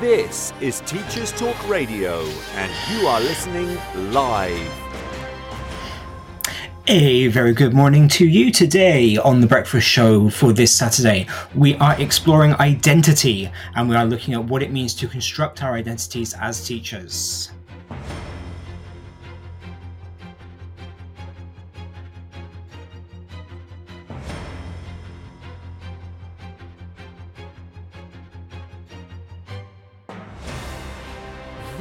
This is Teachers Talk Radio, and you are listening live. A very good morning to you today on the Breakfast Show for this Saturday. We are exploring identity and we are looking at what it means to construct our identities as teachers.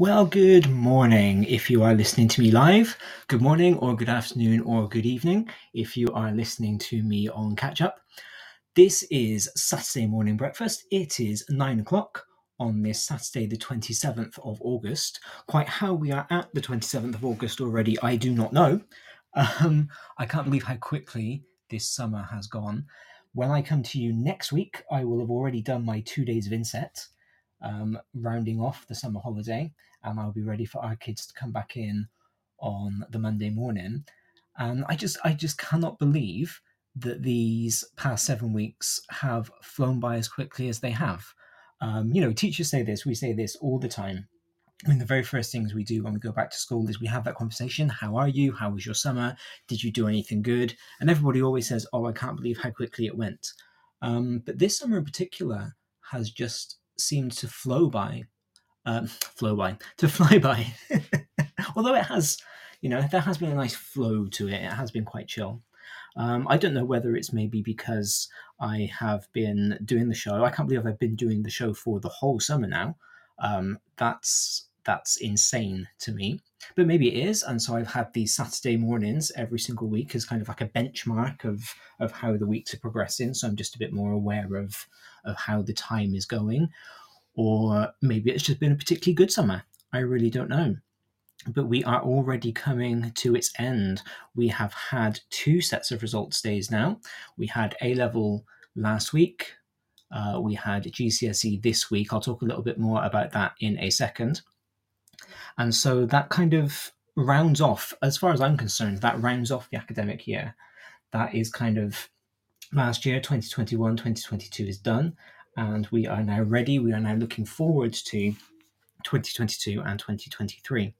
Well, good morning if you are listening to me live. Good morning, or good afternoon, or good evening if you are listening to me on catch up. This is Saturday morning breakfast. It is nine o'clock on this Saturday, the 27th of August. Quite how we are at the 27th of August already, I do not know. Um, I can't believe how quickly this summer has gone. When I come to you next week, I will have already done my two days of inset um, rounding off the summer holiday, and I'll be ready for our kids to come back in on the Monday morning. And I just, I just cannot believe that these past seven weeks have flown by as quickly as they have. Um, you know, teachers say this, we say this all the time. I mean, the very first things we do when we go back to school is we have that conversation. How are you? How was your summer? Did you do anything good? And everybody always says, Oh, I can't believe how quickly it went. Um, but this summer in particular has just seemed to flow by, um, flow by, to fly by. Although it has, you know, there has been a nice flow to it. It has been quite chill. Um, I don't know whether it's maybe because I have been doing the show. I can't believe I've been doing the show for the whole summer now. Um, that's that's insane to me. But maybe it is, and so I've had these Saturday mornings every single week as kind of like a benchmark of of how the weeks are progressing. So I'm just a bit more aware of of how the time is going. Or maybe it's just been a particularly good summer. I really don't know. But we are already coming to its end. We have had two sets of results days now. We had A level last week, uh, we had GCSE this week. I'll talk a little bit more about that in a second. And so that kind of rounds off, as far as I'm concerned, that rounds off the academic year. That is kind of last year, 2021, 2022 is done. And we are now ready. We are now looking forward to 2022 and 2023.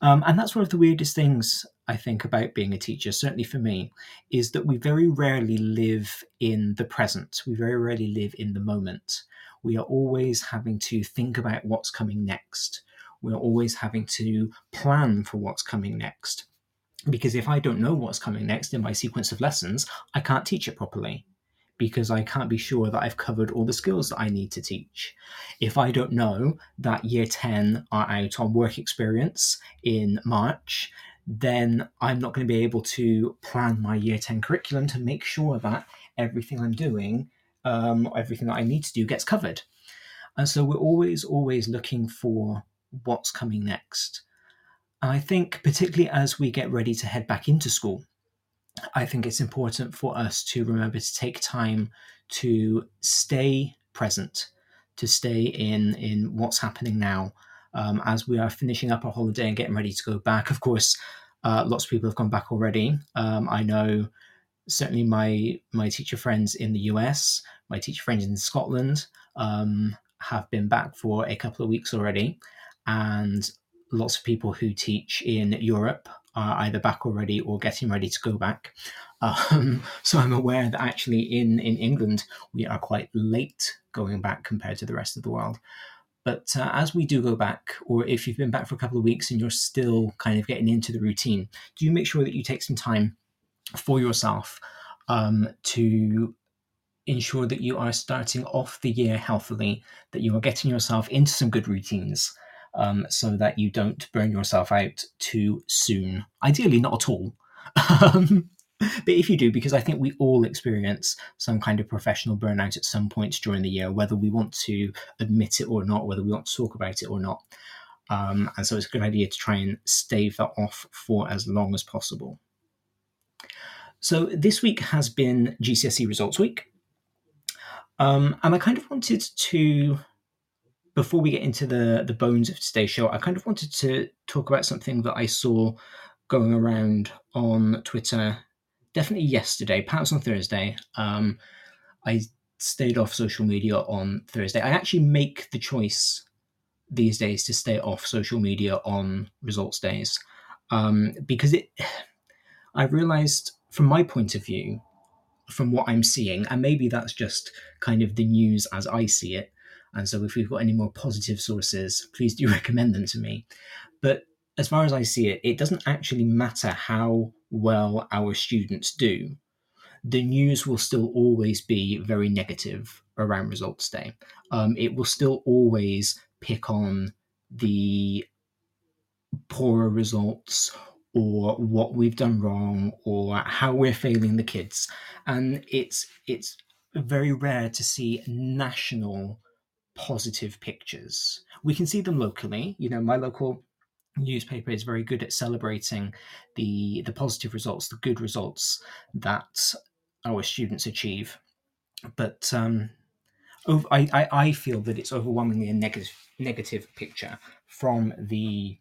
Um, and that's one of the weirdest things I think about being a teacher, certainly for me, is that we very rarely live in the present. We very rarely live in the moment. We are always having to think about what's coming next. We're always having to plan for what's coming next. Because if I don't know what's coming next in my sequence of lessons, I can't teach it properly because I can't be sure that I've covered all the skills that I need to teach. If I don't know that year 10 are out on work experience in March, then I'm not going to be able to plan my year 10 curriculum to make sure that everything I'm doing, um, everything that I need to do gets covered. And so we're always, always looking for what's coming next. And I think, particularly as we get ready to head back into school, I think it's important for us to remember to take time to stay present, to stay in in what's happening now. Um, as we are finishing up our holiday and getting ready to go back, of course, uh, lots of people have gone back already. Um, I know certainly my my teacher friends in the US, my teacher friends in Scotland um, have been back for a couple of weeks already, and lots of people who teach in Europe are either back already or getting ready to go back. Um, so I'm aware that actually in, in England, we are quite late going back compared to the rest of the world. But uh, as we do go back, or if you've been back for a couple of weeks and you're still kind of getting into the routine, do make sure that you take some time for yourself um, to ensure that you are starting off the year healthily, that you are getting yourself into some good routines, um, so that you don't burn yourself out too soon. Ideally, not at all. Um, but if you do, because I think we all experience some kind of professional burnout at some point during the year, whether we want to admit it or not, whether we want to talk about it or not. Um, and so it's a good idea to try and stave that off for as long as possible. So this week has been GCSE results week. Um, and I kind of wanted to, before we get into the, the bones of today's show, I kind of wanted to talk about something that I saw going around on Twitter definitely yesterday, perhaps on Thursday. Um, I stayed off social media on Thursday. I actually make the choice these days to stay off social media on results days um, because it. I realized from my point of view, from what I'm seeing, and maybe that's just kind of the news as I see it. And so, if we've got any more positive sources, please do recommend them to me. But as far as I see it, it doesn't actually matter how well our students do. The news will still always be very negative around results day. Um, it will still always pick on the poorer results or what we've done wrong or how we're failing the kids and it's it's very rare to see national positive pictures we can see them locally you know my local newspaper is very good at celebrating the the positive results, the good results that our students achieve. But um, I, I, I feel that it's overwhelmingly a negative negative picture from the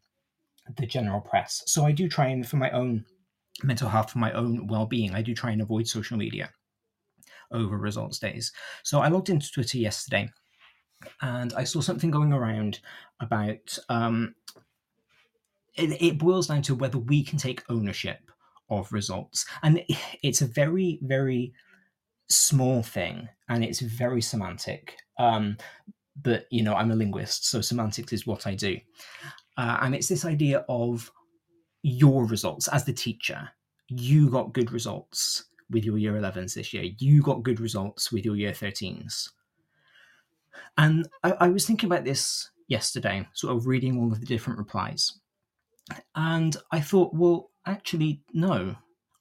the general press. So I do try and for my own mental health, for my own well being, I do try and avoid social media over results days. So I logged into Twitter yesterday and I saw something going around about um, it, it boils down to whether we can take ownership of results. And it's a very, very small thing and it's very semantic. Um, but, you know, I'm a linguist, so semantics is what I do. Uh, and it's this idea of your results as the teacher. You got good results with your year 11s this year, you got good results with your year 13s. And I, I was thinking about this yesterday, sort of reading all of the different replies. And I thought, well, actually, no,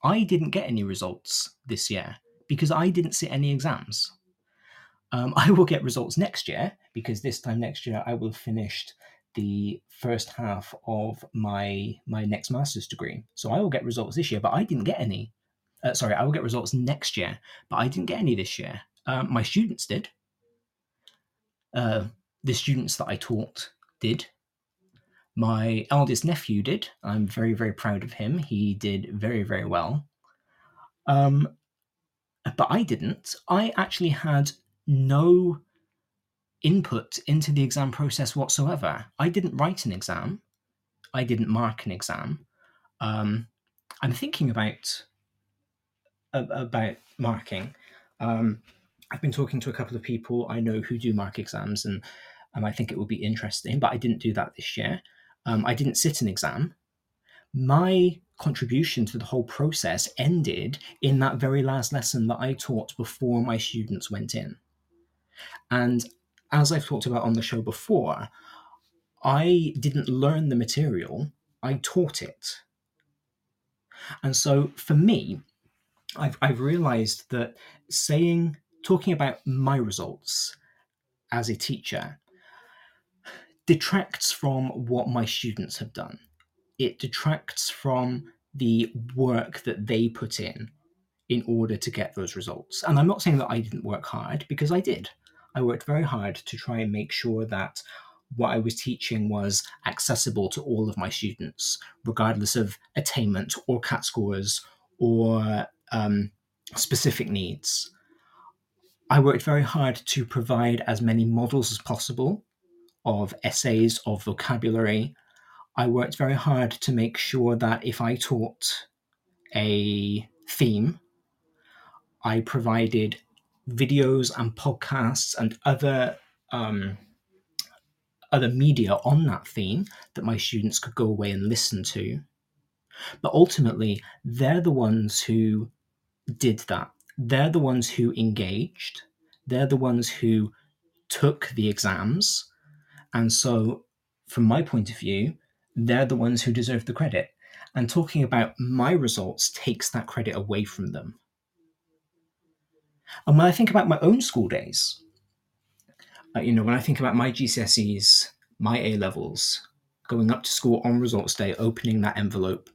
I didn't get any results this year because I didn't sit any exams. Um, I will get results next year because this time next year I will have finished the first half of my my next master's degree. So I will get results this year, but I didn't get any. Uh, sorry, I will get results next year, but I didn't get any this year. Um, my students did. Uh, the students that I taught did. My eldest nephew did. I'm very, very proud of him. He did very, very well. Um, but I didn't. I actually had no input into the exam process whatsoever. I didn't write an exam. I didn't mark an exam. Um, I'm thinking about about marking. Um, I've been talking to a couple of people I know who do mark exams, and and I think it would be interesting. But I didn't do that this year. Um, I didn't sit an exam. My contribution to the whole process ended in that very last lesson that I taught before my students went in. And as I've talked about on the show before, I didn't learn the material, I taught it. And so for me, I've, I've realized that saying, talking about my results as a teacher detracts from what my students have done. It detracts from the work that they put in in order to get those results. And I'm not saying that I didn't work hard because I did. I worked very hard to try and make sure that what I was teaching was accessible to all of my students, regardless of attainment or CAT scores or um, specific needs. I worked very hard to provide as many models as possible of essays, of vocabulary. I worked very hard to make sure that if I taught a theme, I provided videos and podcasts and other um, other media on that theme that my students could go away and listen to. But ultimately, they're the ones who did that. They're the ones who engaged. They're the ones who took the exams and so from my point of view, they're the ones who deserve the credit. And talking about my results takes that credit away from them. And when I think about my own school days, uh, you know, when I think about my GCSEs, my A levels, going up to school on results day, opening that envelope,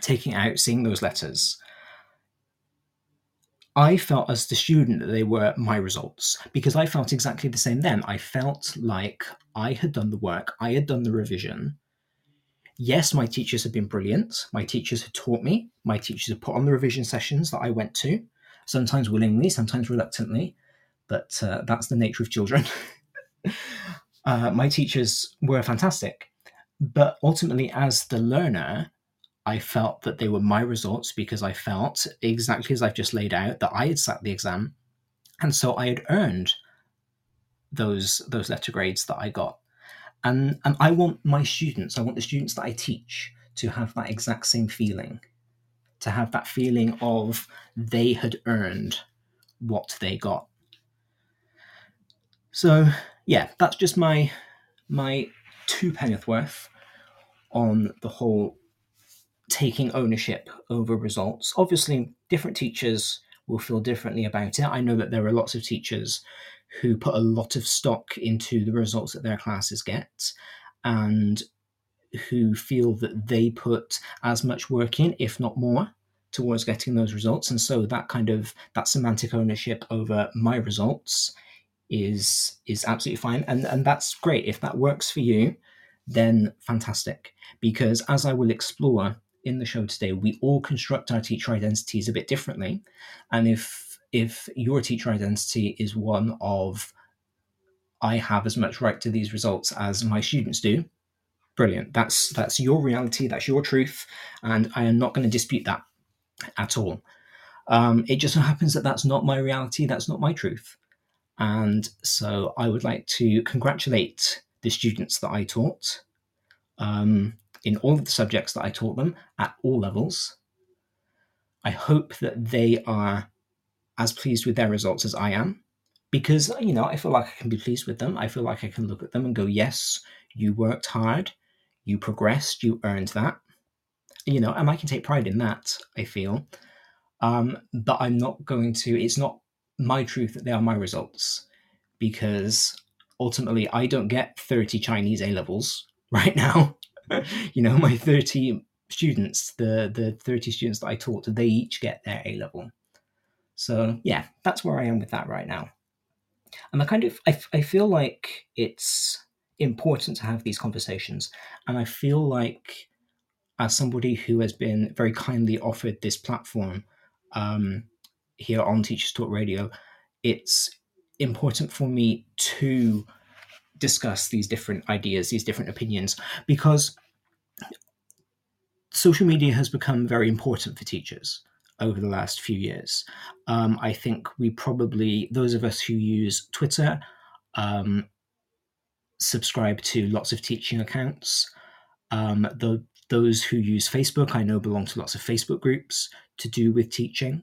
taking out, seeing those letters, I felt as the student that they were my results because I felt exactly the same then. I felt like I had done the work, I had done the revision. Yes, my teachers had been brilliant. My teachers had taught me. My teachers had put on the revision sessions that I went to, sometimes willingly, sometimes reluctantly, but uh, that's the nature of children. uh, my teachers were fantastic. But ultimately, as the learner, I felt that they were my results because I felt exactly as I've just laid out that I had sat the exam, and so I had earned those those letter grades that I got. And and I want my students, I want the students that I teach to have that exact same feeling, to have that feeling of they had earned what they got. So yeah, that's just my my two penneth worth on the whole taking ownership over results. Obviously, different teachers will feel differently about it. I know that there are lots of teachers who put a lot of stock into the results that their classes get and who feel that they put as much work in, if not more, towards getting those results. And so that kind of that semantic ownership over my results is is absolutely fine. And and that's great. If that works for you, then fantastic. Because as I will explore in the show today, we all construct our teacher identities a bit differently. And if if your teacher identity is one of I have as much right to these results as my students do, brilliant. That's that's your reality, that's your truth, and I am not going to dispute that at all. Um, it just so happens that that's not my reality, that's not my truth. And so I would like to congratulate the students that I taught. Um, in all of the subjects that I taught them at all levels. I hope that they are as pleased with their results as I am because, you know, I feel like I can be pleased with them. I feel like I can look at them and go, yes, you worked hard, you progressed, you earned that. You know, and I can take pride in that, I feel. Um, but I'm not going to, it's not my truth that they are my results because ultimately I don't get 30 Chinese A levels right now. you know, my 30 students, the the 30 students that I taught, they each get their A level. So yeah, that's where I am with that right now. And I kind of I, I feel like it's important to have these conversations, and I feel like as somebody who has been very kindly offered this platform um, here on Teachers Talk Radio, it's important for me to discuss these different ideas, these different opinions, because social media has become very important for teachers over the last few years. Um, I think we probably, those of us who use Twitter, um, subscribe to lots of teaching accounts. Um, the, those who use Facebook, I know, belong to lots of Facebook groups to do with teaching.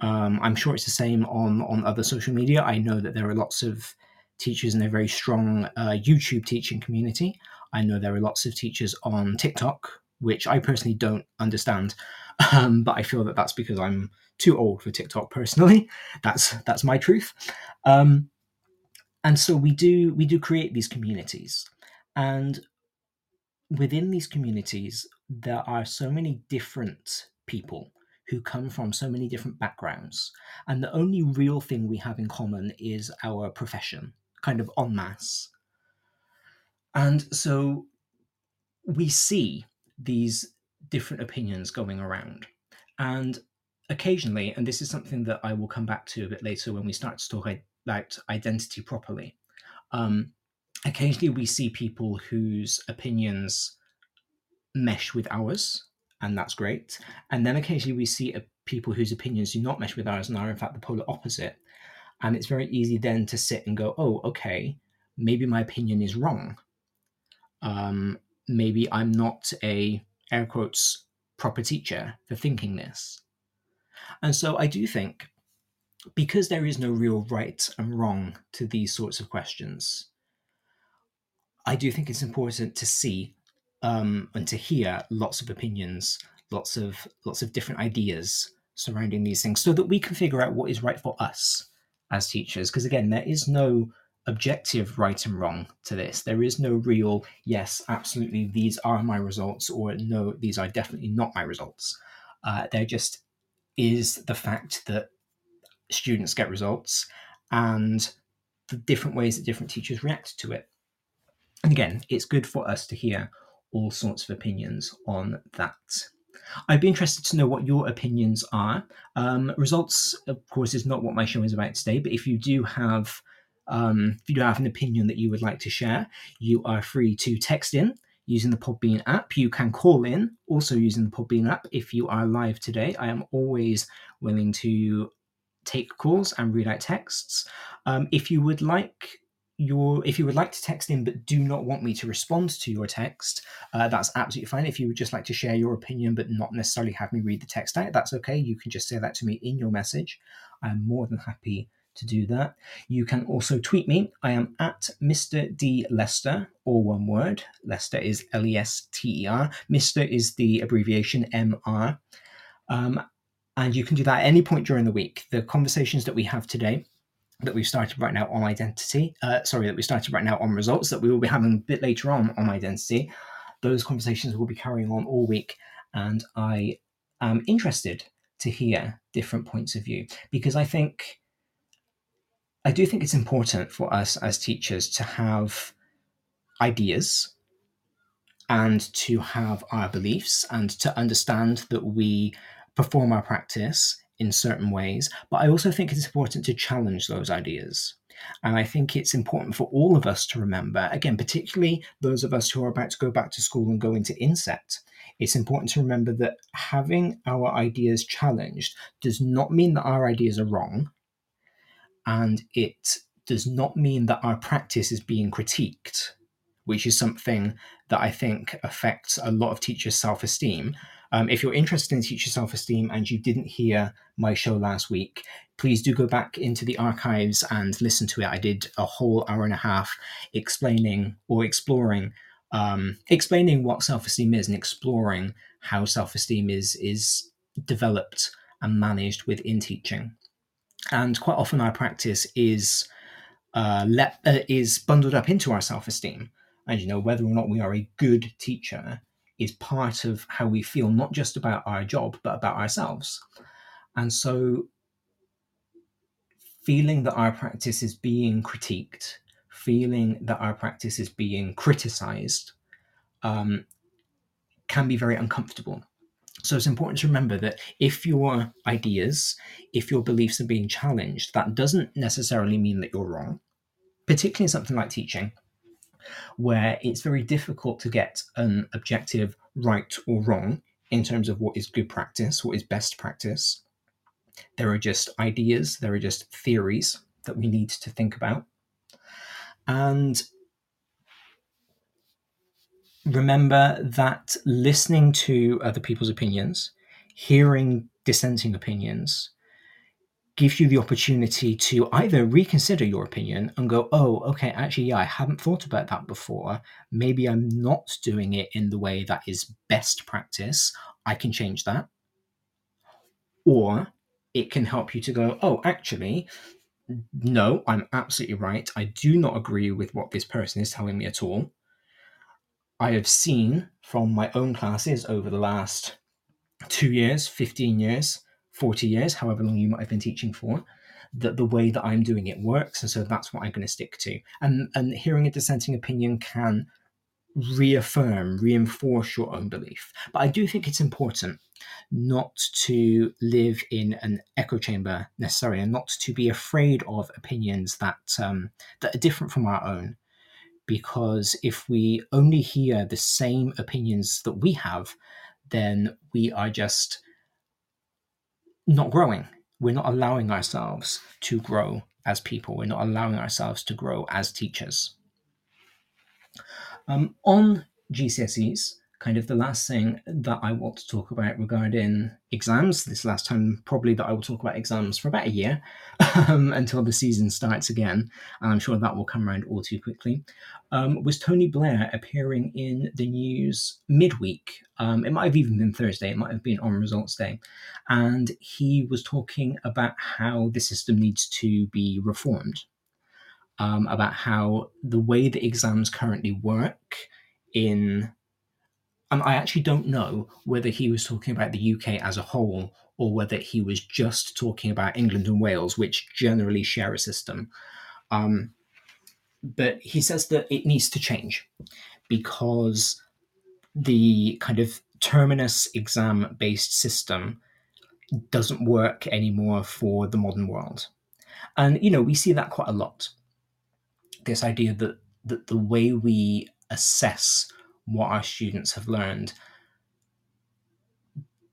Um, I'm sure it's the same on on other social media. I know that there are lots of teachers in a very strong uh, YouTube teaching community. I know there are lots of teachers on TikTok, which I personally don't understand, um, but I feel that that's because I'm too old for TikTok personally. That's that's my truth. Um, and so we do we do create these communities, and within these communities there are so many different people who come from so many different backgrounds, and the only real thing we have in common is our profession kind of en masse. And so we see these different opinions going around. And occasionally, and this is something that I will come back to a bit later when we start to talk about identity properly, um, occasionally we see people whose opinions mesh with ours, and that's great. And then occasionally we see a, people whose opinions do not mesh with ours and are in fact the polar opposite. And it's very easy then to sit and go, oh, okay, maybe my opinion is wrong. Um, maybe I'm not a, air quotes, proper teacher for thinking this. And so I do think because there is no real right and wrong to these sorts of questions, I do think it's important to see um, and to hear lots of opinions, lots of lots of different ideas surrounding these things, so that we can figure out what is right for us as teachers. Because again, there is no objective right and wrong to this. There is no real yes, absolutely, these are my results, or no, these are definitely not my results. Uh, there just is the fact that students get results and the different ways that different teachers react to it. And again, it's good for us to hear all sorts of opinions on that. I'd be interested to know what your opinions are. Um, results, of course, is not what my show is about today, but if you do have um, if you do have an opinion that you would like to share, you are free to text in using the Podbean app. You can call in also using the Podbean app if you are live today. I am always willing to take calls and read out texts. Um, if you would like your if you would like to text in but do not want me to respond to your text uh, that's absolutely fine if you would just like to share your opinion but not necessarily have me read the text out that's okay you can just say that to me in your message i'm more than happy to do that. You can also tweet me. I am at Mr. D Lester, all one word. Lester is L E S T E R. Mr. is the abbreviation M R. Um, and you can do that at any point during the week. The conversations that we have today, that we've started right now on identity, uh, sorry, that we started right now on results, that we will be having a bit later on on identity, those conversations will be carrying on all week. And I am interested to hear different points of view because I think I do think it's important for us as teachers to have ideas and to have our beliefs and to understand that we perform our practice in certain ways. But I also think it's important to challenge those ideas. And I think it's important for all of us to remember, again, particularly those of us who are about to go back to school and go into inset, it's important to remember that having our ideas challenged does not mean that our ideas are wrong and it does not mean that our practice is being critiqued, which is something that I think affects a lot of teachers' self esteem. Um, if you're interested in teacher self esteem and you didn't hear my show last week, please do go back into the archives and listen to it. I did a whole hour and a half explaining or exploring. Um, explaining what self-esteem is and exploring how self-esteem is is developed and managed within teaching and quite often our practice is uh, let, uh, is bundled up into our self-esteem and you know whether or not we are a good teacher is part of how we feel not just about our job but about ourselves. And so feeling that our practice is being critiqued feeling that our practice is being criticized um, can be very uncomfortable. So it's important to remember that if your ideas, if your beliefs are being challenged, that doesn't necessarily mean that you're wrong, particularly in something like teaching, where it's very difficult to get an objective right or wrong in terms of what is good practice, what is best practice. There are just ideas, there are just theories that we need to think about. And remember that listening to other people's opinions, hearing dissenting opinions, gives you the opportunity to either reconsider your opinion and go, oh, okay, actually, yeah, I haven't thought about that before. Maybe I'm not doing it in the way that is best practice. I can change that. Or it can help you to go, oh, actually, no, I'm absolutely right. I do not agree with what this person is telling me at all. I have seen from my own classes over the last two years, 15 years, 40 years, however long you might have been teaching for, that the way that I'm doing it works. And so that's what I'm going to stick to. And, and hearing a dissenting opinion can reaffirm, reinforce your own belief. But I do think it's important not to live in an echo chamber necessarily, and not to be afraid of opinions that um, that are different from our own because if we only hear the same opinions that we have, then we are just not growing. We're not allowing ourselves to grow as people. We're not allowing ourselves to grow as teachers. Um, on GCSEs kind of the last thing that I want to talk about regarding exams, this last time probably that I will talk about exams for about a year um, until the season starts again, and I'm sure that will come around all too quickly, um, was Tony Blair appearing in the news midweek. Um, it might have even been Thursday, it might have been on results day. And he was talking about how the system needs to be reformed. Um, about how the way that exams currently work in um, I actually don't know whether he was talking about the UK as a whole or whether he was just talking about England and Wales, which generally share a system. Um, but he says that it needs to change because the kind of terminus exam based system doesn't work anymore for the modern world. And, you know, we see that quite a lot. This idea that, that the way we assess what our students have learned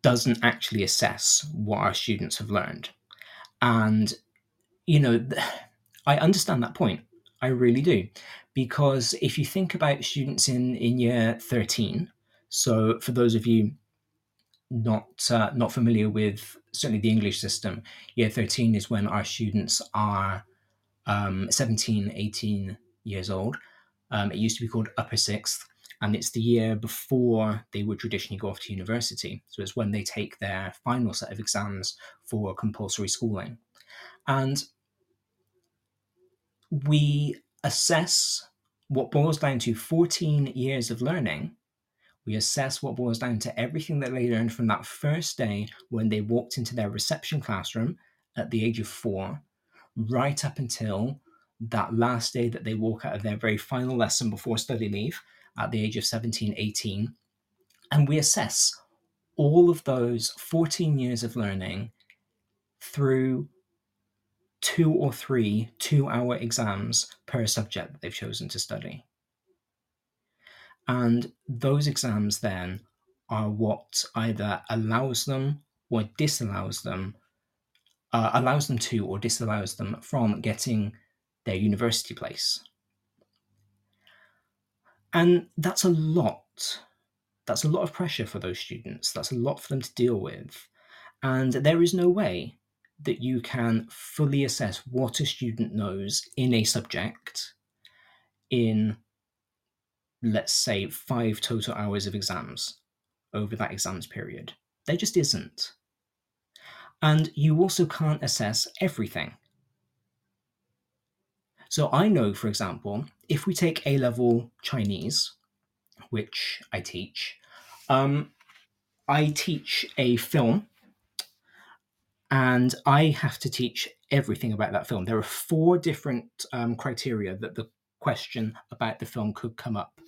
doesn't actually assess what our students have learned. And, you know, I understand that point. I really do. Because if you think about students in, in year 13, so for those of you not uh, not familiar with certainly the English system, year 13 is when our students are um, 17, 18 years old. Um, it used to be called upper sixth and it's the year before they would traditionally go off to university. So it's when they take their final set of exams for compulsory schooling. And we assess what boils down to 14 years of learning. We assess what boils down to everything that they learned from that first day when they walked into their reception classroom at the age of four, right up until that last day that they walk out of their very final lesson before study leave at the age of 17, 18. And we assess all of those 14 years of learning through two or three two hour exams per subject that they've chosen to study. And those exams then are what either allows them or disallows them, uh, allows them to or disallows them from getting their university place. And that's a lot. That's a lot of pressure for those students. That's a lot for them to deal with. And there is no way that you can fully assess what a student knows in a subject in, let's say, five total hours of exams over that exams period. There just isn't. And you also can't assess everything. So I know, for example, if we take A level Chinese, which I teach, um, I teach a film and I have to teach everything about that film. There are four different um, criteria that the question about the film could come up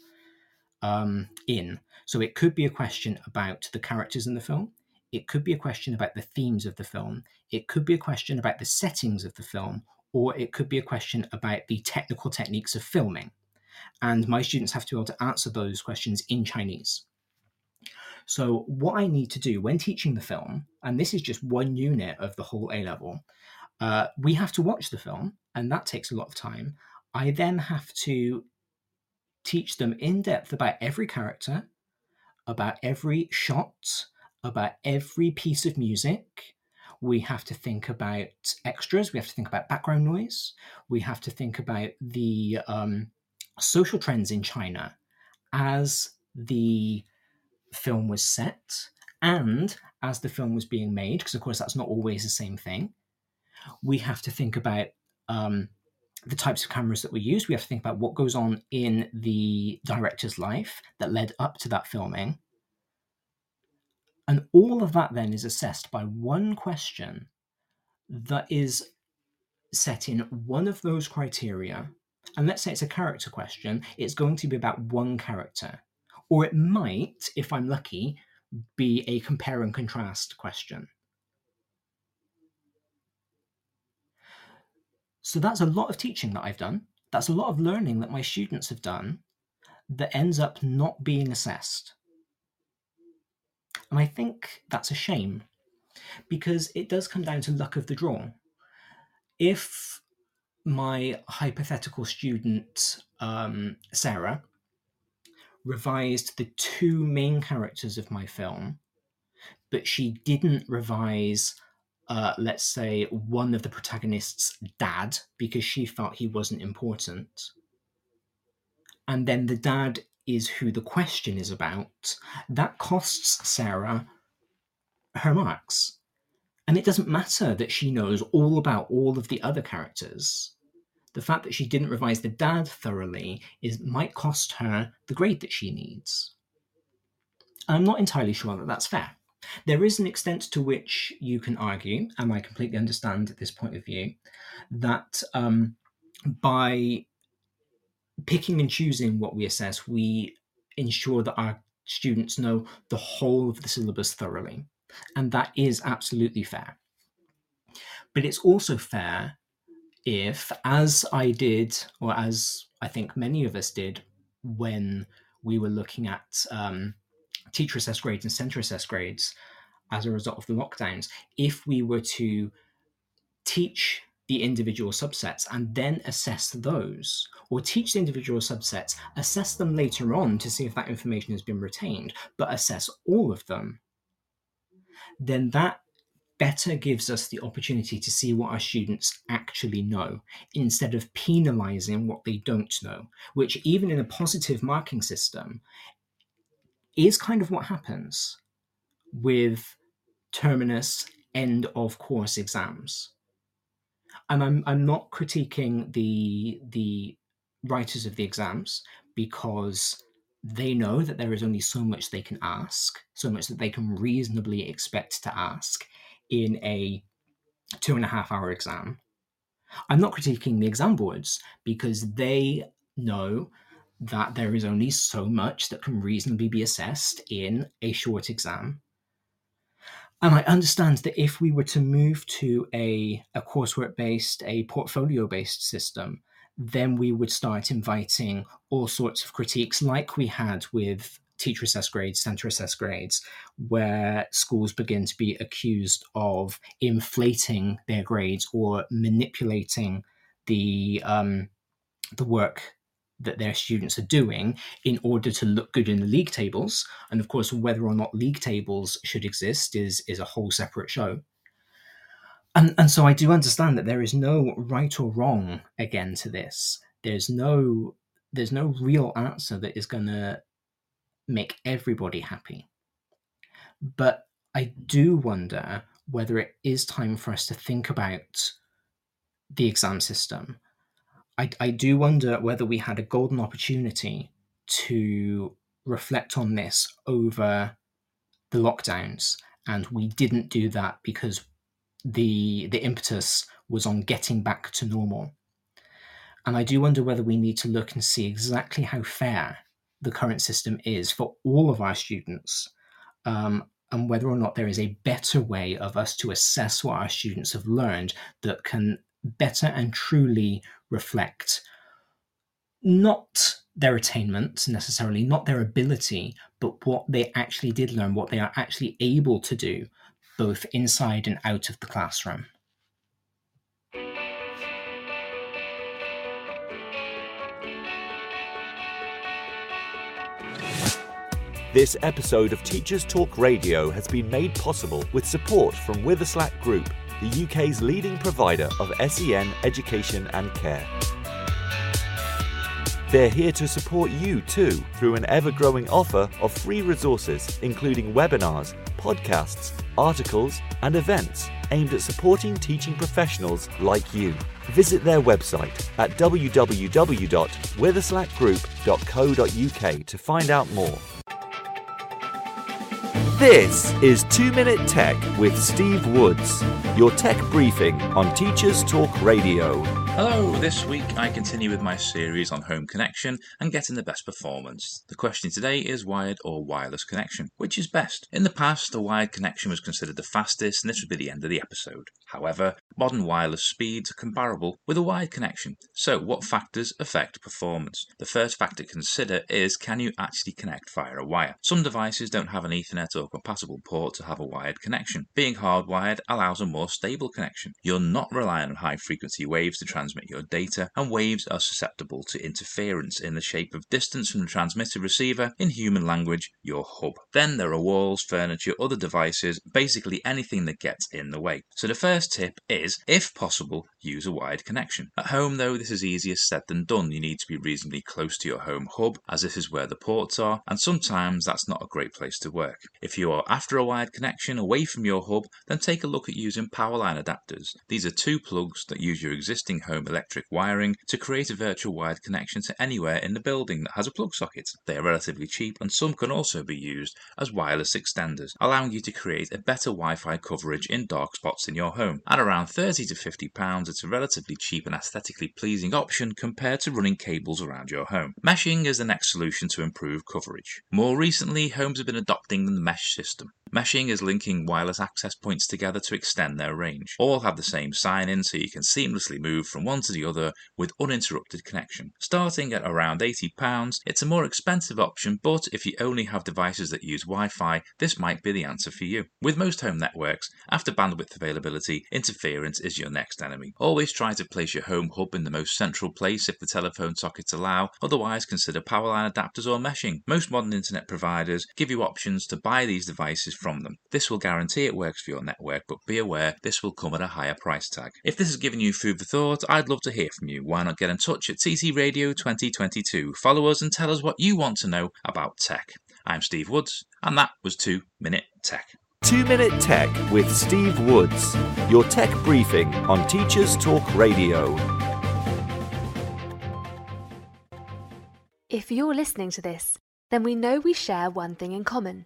um, in. So it could be a question about the characters in the film. It could be a question about the themes of the film. It could be a question about the settings of the film, or it could be a question about the technical techniques of filming. And my students have to be able to answer those questions in Chinese. So, what I need to do when teaching the film, and this is just one unit of the whole A level, uh, we have to watch the film, and that takes a lot of time. I then have to teach them in depth about every character, about every shot, about every piece of music, we have to think about extras, we have to think about background noise, we have to think about the um, social trends in China as the film was set and as the film was being made, because of course that's not always the same thing. We have to think about um, the types of cameras that we use. We have to think about what goes on in the director's life that led up to that filming. And all of that then is assessed by one question that is set in one of those criteria. And let's say it's a character question, it's going to be about one character. Or it might, if I'm lucky, be a compare and contrast question. So that's a lot of teaching that I've done. That's a lot of learning that my students have done that ends up not being assessed. And I think that's a shame because it does come down to luck of the draw. If my hypothetical student, um, Sarah, revised the two main characters of my film, but she didn't revise, uh, let's say, one of the protagonists' dad because she felt he wasn't important. And then the dad is who the question is about. That costs Sarah her marks. And it doesn't matter that she knows all about all of the other characters the fact that she didn't revise the dad thoroughly is might cost her the grade that she needs. I'm not entirely sure that that's fair. There is an extent to which you can argue, and I completely understand this point of view, that um, by picking and choosing what we assess, we ensure that our students know the whole of the syllabus thoroughly. And that is absolutely fair. But it's also fair if, as I did, or as I think many of us did when we were looking at um, teacher assessed grades and centre assessed grades as a result of the lockdowns, if we were to teach the individual subsets and then assess those, or teach the individual subsets, assess them later on to see if that information has been retained, but assess all of them, then that better gives us the opportunity to see what our students actually know instead of penalizing what they don't know, which, even in a positive marking system, is kind of what happens with terminus end of course exams. And I'm, I'm not critiquing the, the writers of the exams because they know that there is only so much they can ask, so much that they can reasonably expect to ask in a two and a half hour exam. I'm not critiquing the exam boards because they know that there is only so much that can reasonably be assessed in a short exam. And I understand that if we were to move to a, a coursework based, a portfolio based system, then we would start inviting all sorts of critiques like we had with teacher assessed grades, centre assessed grades, where schools begin to be accused of inflating their grades or manipulating the um, the work that their students are doing in order to look good in the league tables. And of course, whether or not league tables should exist is is a whole separate show. And and so I do understand that there is no right or wrong again to this. There's no there's no real answer that is going to make everybody happy. But I do wonder whether it is time for us to think about the exam system. I, I do wonder whether we had a golden opportunity to reflect on this over the lockdowns, and we didn't do that because the the impetus was on getting back to normal. And I do wonder whether we need to look and see exactly how fair the current system is for all of our students um, and whether or not there is a better way of us to assess what our students have learned that can better and truly reflect not their attainment necessarily, not their ability, but what they actually did learn, what they are actually able to do, both inside and out of the classroom. This episode of Teachers Talk Radio has been made possible with support from Witherslack Group, the UK's leading provider of SEN education and care. They're here to support you too through an ever growing offer of free resources, including webinars, podcasts, articles, and events aimed at supporting teaching professionals like you. Visit their website at www.witherslackgroup.co.uk to find out more. This is 2 Minute Tech with Steve Woods, your tech briefing on Teachers Talk Radio. Hello, this week I continue with my series on home connection and getting the best performance. The question today is wired or wireless connection. Which is best? In the past, a wired connection was considered the fastest and this would be the end of the episode. However, modern wireless speeds are comparable with a wired connection. So, what factors affect performance? The first factor to consider is can you actually connect via a wire? Some devices don't have an Ethernet or compatible port to have a wired connection. Being hardwired allows a more stable connection. You're not relying on high frequency waves to transmit transmit your data, and waves are susceptible to interference in the shape of distance from the transmitter receiver, in human language, your hub. Then there are walls, furniture, other devices, basically anything that gets in the way. So the first tip is, if possible, use a wired connection. At home, though, this is easier said than done. You need to be reasonably close to your home hub, as this is where the ports are, and sometimes that's not a great place to work. If you are after a wired connection away from your hub, then take a look at using powerline adapters. These are two plugs that use your existing home electric wiring to create a virtual wired connection to anywhere in the building that has a plug socket. They are relatively cheap and some can also be used as wireless extenders, allowing you to create a better Wi-Fi coverage in dark spots in your home. At around 30 to 50 pounds, it's a relatively cheap and aesthetically pleasing option compared to running cables around your home. Meshing is the next solution to improve coverage. More recently, homes have been adopting the mesh system. Meshing is linking wireless access points together to extend their range. All have the same sign in so you can seamlessly move from one to the other with uninterrupted connection. Starting at around £80, it's a more expensive option, but if you only have devices that use Wi Fi, this might be the answer for you. With most home networks, after bandwidth availability, interference is your next enemy. Always try to place your home hub in the most central place if the telephone sockets allow, otherwise, consider power line adapters or meshing. Most modern internet providers give you options to buy these devices from them. This will guarantee it works for your network, but be aware this will come at a higher price tag. If this has given you food for thought, I'd love to hear from you. Why not get in touch at TT Radio 2022? Follow us and tell us what you want to know about tech. I'm Steve Woods, and that was 2 Minute Tech. 2 Minute Tech with Steve Woods, your tech briefing on Teachers Talk Radio. If you're listening to this, then we know we share one thing in common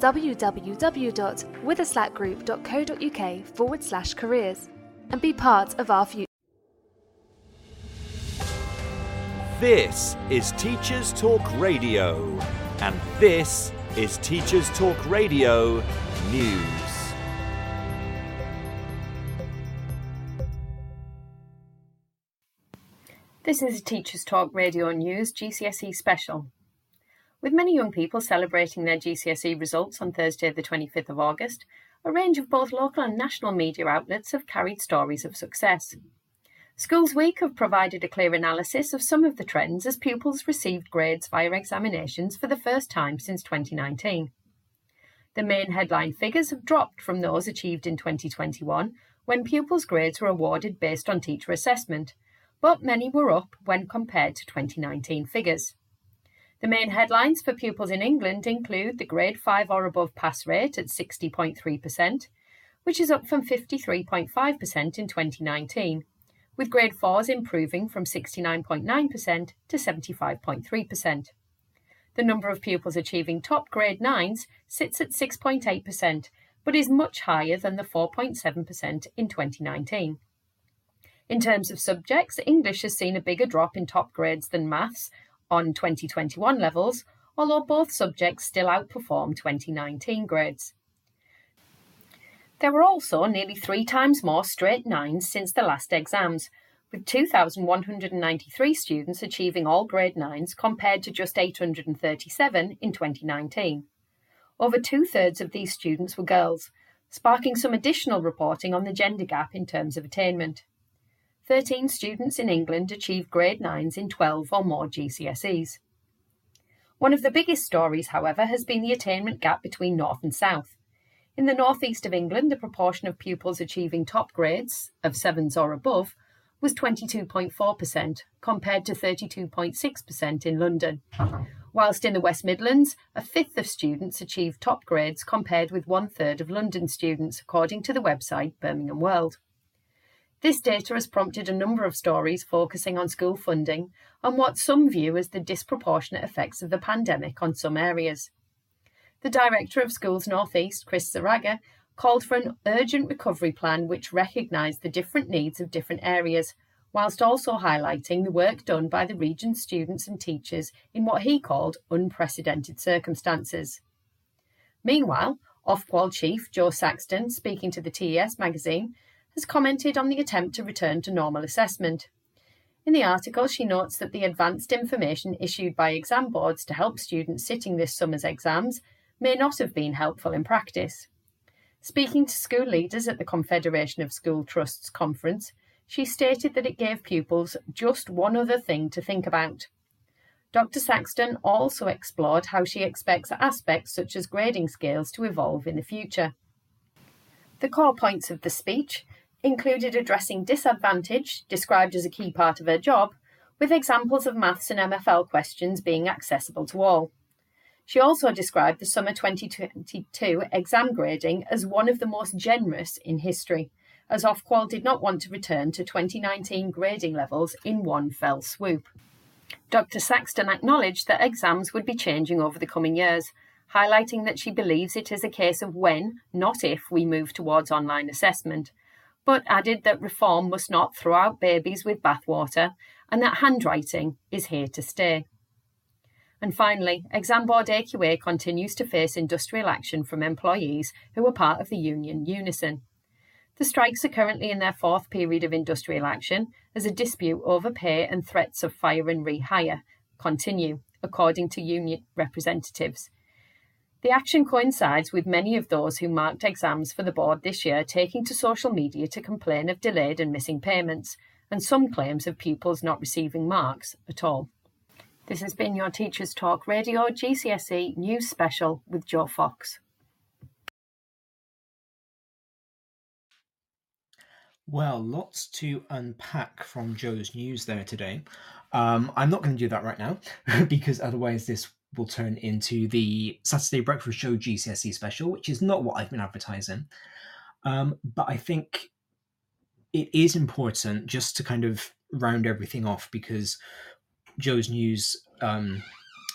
www.witherslackgroup.co.uk forward slash careers and be part of our future. This is Teachers Talk Radio, and this is Teachers Talk Radio News. This is Teachers Talk Radio News GCSE Special. With many young people celebrating their GCSE results on Thursday, the 25th of August, a range of both local and national media outlets have carried stories of success. Schools Week have provided a clear analysis of some of the trends as pupils received grades via examinations for the first time since 2019. The main headline figures have dropped from those achieved in 2021 when pupils' grades were awarded based on teacher assessment, but many were up when compared to 2019 figures. The main headlines for pupils in England include the grade 5 or above pass rate at 60.3%, which is up from 53.5% in 2019, with grade 4s improving from 69.9% to 75.3%. The number of pupils achieving top grade 9s sits at 6.8%, but is much higher than the 4.7% in 2019. In terms of subjects, English has seen a bigger drop in top grades than maths on 2021 levels, although both subjects still outperform 2019 grades. There were also nearly three times more straight nines since the last exams, with 2,193 students achieving all grade nines compared to just 837 in 2019. Over two thirds of these students were girls, sparking some additional reporting on the gender gap in terms of attainment. 13 students in England achieve grade 9s in 12 or more GCSEs. One of the biggest stories, however, has been the attainment gap between North and South. In the northeast of England, the proportion of pupils achieving top grades of 7s or above was 22.4%, compared to 32.6% in London. Whilst in the West Midlands, a fifth of students achieved top grades compared with one third of London students, according to the website Birmingham World. This data has prompted a number of stories focusing on school funding and what some view as the disproportionate effects of the pandemic on some areas. The Director of Schools Northeast, Chris Zarraga, called for an urgent recovery plan which recognised the different needs of different areas, whilst also highlighting the work done by the region's students and teachers in what he called unprecedented circumstances. Meanwhile, Ofqual chief Jo Saxton, speaking to the TES magazine, has commented on the attempt to return to normal assessment. In the article, she notes that the advanced information issued by exam boards to help students sitting this summer's exams may not have been helpful in practice. Speaking to school leaders at the Confederation of School Trusts conference, she stated that it gave pupils just one other thing to think about. Dr. Saxton also explored how she expects aspects such as grading scales to evolve in the future. The core points of the speech included addressing disadvantage, described as a key part of her job, with examples of maths and MFL questions being accessible to all. She also described the summer 2022 exam grading as one of the most generous in history, as Ofqual did not want to return to 2019 grading levels in one fell swoop. Dr. Saxton acknowledged that exams would be changing over the coming years, highlighting that she believes it is a case of when, not if, we move towards online assessment, but added that reform must not throw out babies with bathwater and that handwriting is here to stay. And finally, Exam Board AQA continues to face industrial action from employees who are part of the union Unison. The strikes are currently in their fourth period of industrial action as a dispute over pay and threats of fire and rehire continue, according to union representatives. The action coincides with many of those who marked exams for the board this year taking to social media to complain of delayed and missing payments, and some claims of pupils not receiving marks at all. This has been your Teachers Talk Radio GCSE News Special with Joe Fox. Well, lots to unpack from Joe's news there today. Um, I'm not going to do that right now because otherwise this will turn into the Saturday Breakfast Show GCSE special, which is not what I've been advertising. Um, but I think it is important just to kind of round everything off because Joe's news um,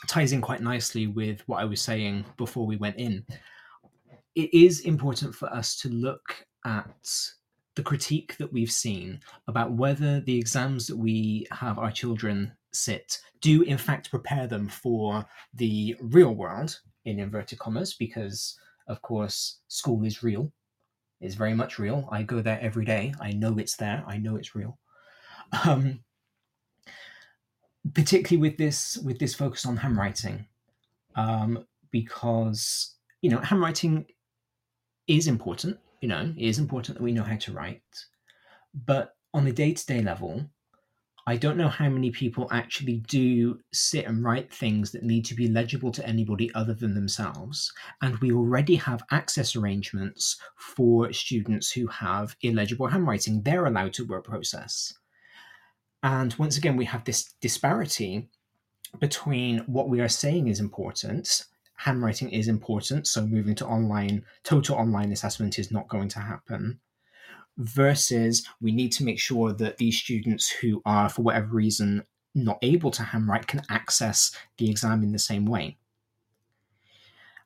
ties in quite nicely with what I was saying before we went in. It is important for us to look at the critique that we've seen about whether the exams that we have our children sit do in fact prepare them for the real world in inverted commas because of course school is real. Is very much real. I go there every day. I know it's there. I know it's real. Um, particularly with this with this focus on handwriting um, because you know handwriting is important you know it is important that we know how to write but on the day-to-day level I don't know how many people actually do sit and write things that need to be legible to anybody other than themselves. And we already have access arrangements for students who have illegible handwriting. They're allowed to word process. And once again, we have this disparity between what we are saying is important. Handwriting is important, so moving to online, total online assessment is not going to happen versus we need to make sure that these students who are, for whatever reason, not able to handwrite can access the exam in the same way.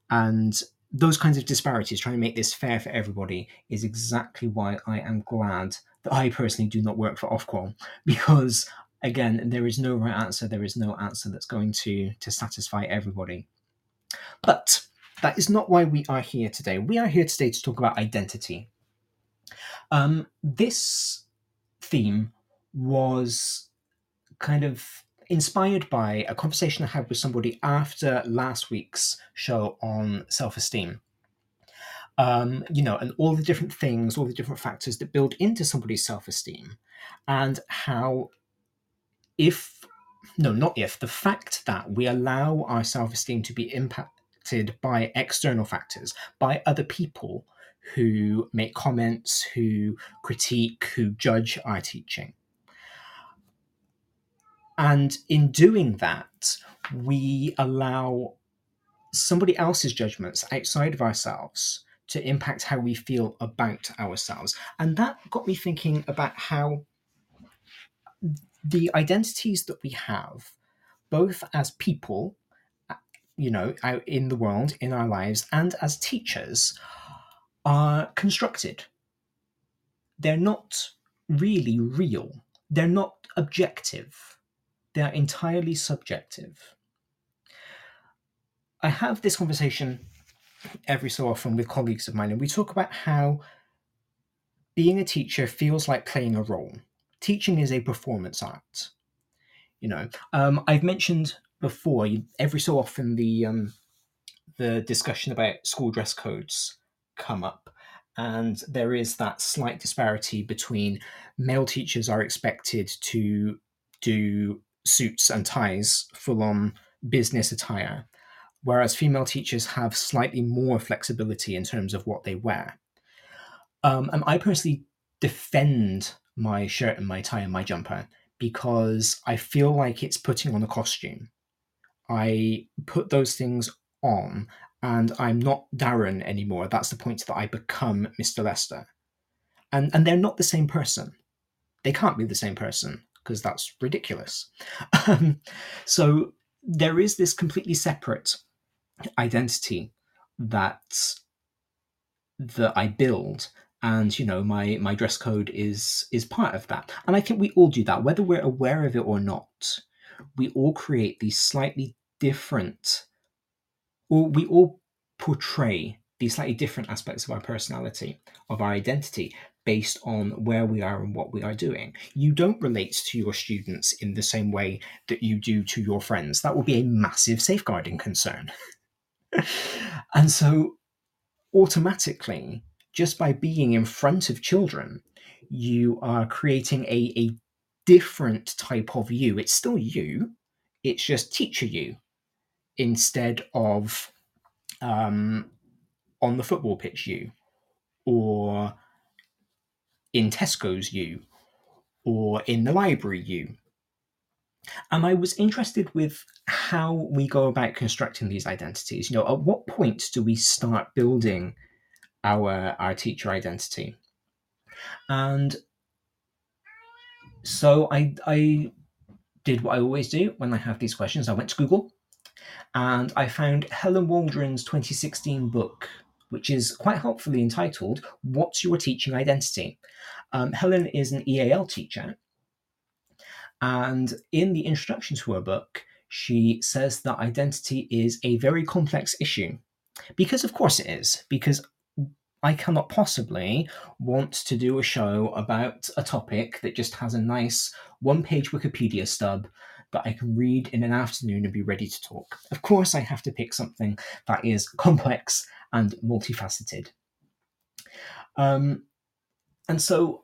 And those kinds of disparities, trying to make this fair for everybody, is exactly why I am glad that I personally do not work for Ofqual, because again, there is no right answer, there is no answer that's going to, to satisfy everybody. But that is not why we are here today. We are here today to talk about identity. Um, this theme was kind of inspired by a conversation I had with somebody after last week's show on self esteem. Um, you know, and all the different things, all the different factors that build into somebody's self esteem, and how, if, no, not if, the fact that we allow our self esteem to be impacted by external factors, by other people, who make comments, who critique, who judge our teaching. And in doing that, we allow somebody else's judgments outside of ourselves to impact how we feel about ourselves. And that got me thinking about how the identities that we have, both as people, you know, out in the world, in our lives, and as teachers, are constructed. They're not really real. they're not objective, they are entirely subjective. I have this conversation every so often with colleagues of mine, and we talk about how being a teacher feels like playing a role. Teaching is a performance art. You know, um, I've mentioned before every so often the um, the discussion about school dress codes come up, and there is that slight disparity between male teachers are expected to do suits and ties, full on business attire, whereas female teachers have slightly more flexibility in terms of what they wear. Um, and I personally defend my shirt and my tie and my jumper because I feel like it's putting on a costume. I put those things on and I'm not Darren anymore. That's the point that I become Mr. Lester. And and they're not the same person. They can't be the same person because that's ridiculous. Um, so there is this completely separate identity that that I build and you know my my dress code is is part of that and i think we all do that whether we're aware of it or not we all create these slightly different or we all portray these slightly different aspects of our personality of our identity based on where we are and what we are doing. You don't relate to your students in the same way that you do to your friends. That will be a massive safeguarding concern. And so automatically just by being in front of children, you are creating a, a different type of you. It's still you, it's just teacher you instead of um, on the football pitch you or in Tesco's you or in the library you. And I was interested with how we go about constructing these identities. You know, at what point do we start building our our teacher identity and so i i did what i always do when i have these questions i went to google and i found helen waldron's 2016 book which is quite helpfully entitled what's your teaching identity? Um, helen is an eal teacher. And in the introduction to her book she says that identity is a very complex issue. Because of course it is. Because I cannot possibly want to do a show about a topic that just has a nice one page Wikipedia stub that I can read in an afternoon and be ready to talk. Of course, I have to pick something that is complex and multifaceted. Um, and so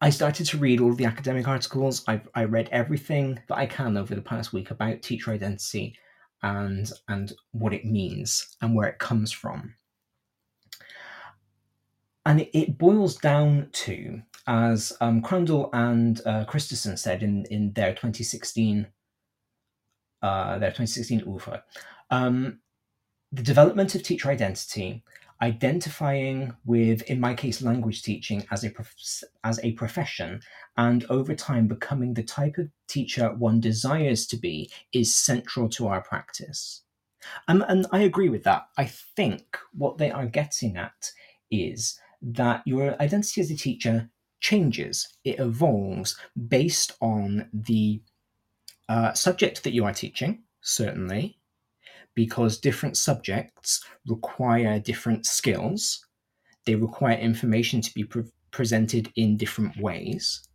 I started to read all of the academic articles. I've I read everything that I can over the past week about teacher identity and and what it means and where it comes from and it, it, boils down to, as um, and uh, Christensen said in, in their 2016 uh, their 2016 UFA, um, the development of teacher identity, identifying with, in my case, language teaching as a prof- as a profession, and over time becoming the type of teacher one desires to be, is central to our practice. Um, and I agree with that. I think what they are getting at is that your identity as a teacher changes, it evolves based on the uh, subject that you are teaching, certainly, because different subjects require different skills. They require information to be pre- presented in different ways.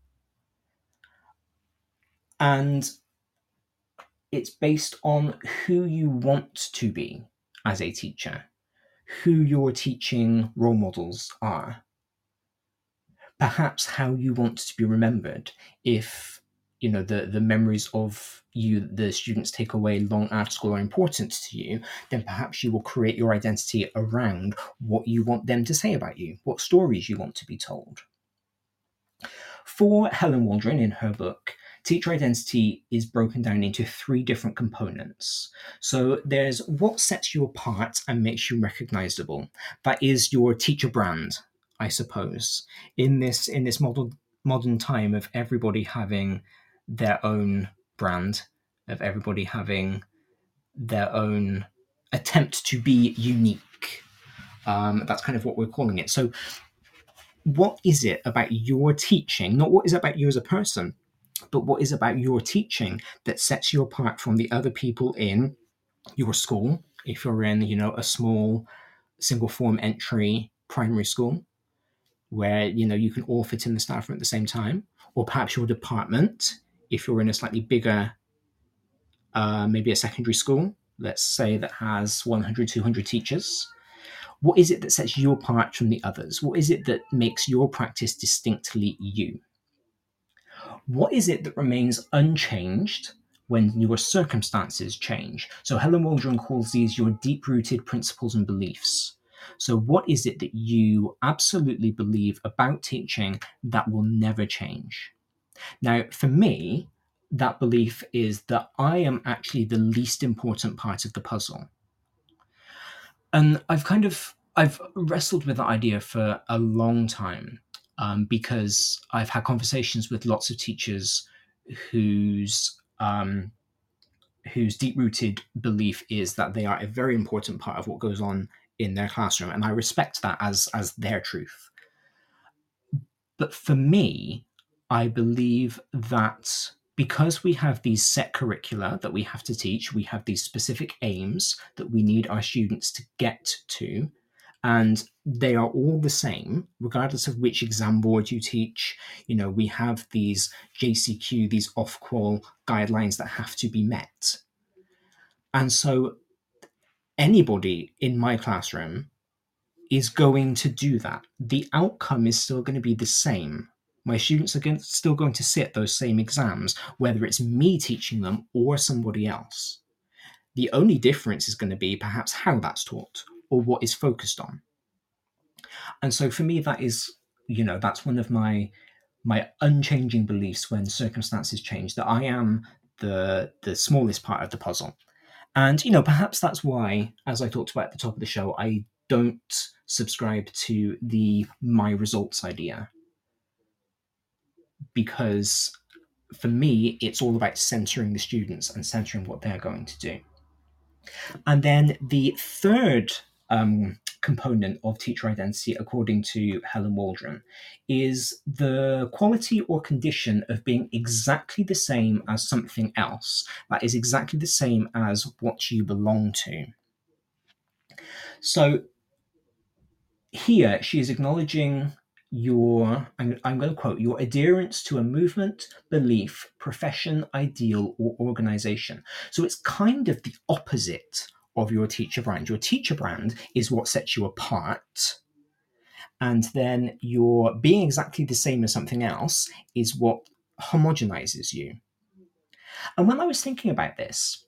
And it's based on who you want to be as a teacher who your teaching role models are. Perhaps how you want to be remembered if you know the, the memories of you the students take away long after school are important to you, then perhaps you will create your identity around what you want them to say about you, what stories you want to be told. For Helen Waldron in her book, teacher identity is broken down into three different components. So there's what sets you apart and makes you recognizable. That is your teacher brand, I suppose. In this in this modern modern time of everybody having their own brand, of everybody having their own attempt to be unique. Um, that's kind of what we're calling it. So what is it about your teaching, not what is it about you as a person, but what is about your teaching that sets you apart from the other people in your school, if you're in, you know, a small single form entry primary school where, you know, you can all fit in the staff room at the same time, or perhaps your department, if you're in a slightly bigger, uh, maybe a secondary school, let's say that has 100, 200 teachers. What is it that sets you apart from the others? What is it that makes your practice distinctly you? What is it that remains unchanged when your circumstances change? So Helen Waldron calls these your deep rooted principles and beliefs. So, what is it that you absolutely believe about teaching that will never change? Now, for me, that belief is that I am actually the least important part of the puzzle. And I've kind of I've wrestled with that idea for a long time um, because I've had conversations with lots of teachers whose um, whose deep rooted belief is that they are a very important part of what goes on in their classroom, and I respect that as as their truth. But for me, I believe that because we have these set curricula that we have to teach, we have these specific aims that we need our students to get to, and they are all the same regardless of which exam board you teach you know we have these jcq these Ofqual guidelines that have to be met and so anybody in my classroom is going to do that the outcome is still going to be the same my students are going, still going to sit those same exams whether it's me teaching them or somebody else the only difference is going to be perhaps how that's taught or what is focused on. And so for me, that is, you know, that's one of my my unchanging beliefs when circumstances change that I am the the smallest part of the puzzle. And you know, perhaps that's why, as I talked about at the top of the show, I don't subscribe to the my results idea. Because for me, it's all about centering the students and centering what they're going to do. And then the third um, component of teacher identity, according to Helen Waldron, is the quality or condition of being exactly the same as something else, that is exactly the same as what you belong to. So here she is acknowledging your, I'm, I'm going to quote, your adherence to a movement, belief, profession, ideal, or organization. So it's kind of the opposite of your teacher brand. Your teacher brand is what sets you apart. And then your being exactly the same as something else is what homogenizes you. And when I was thinking about this,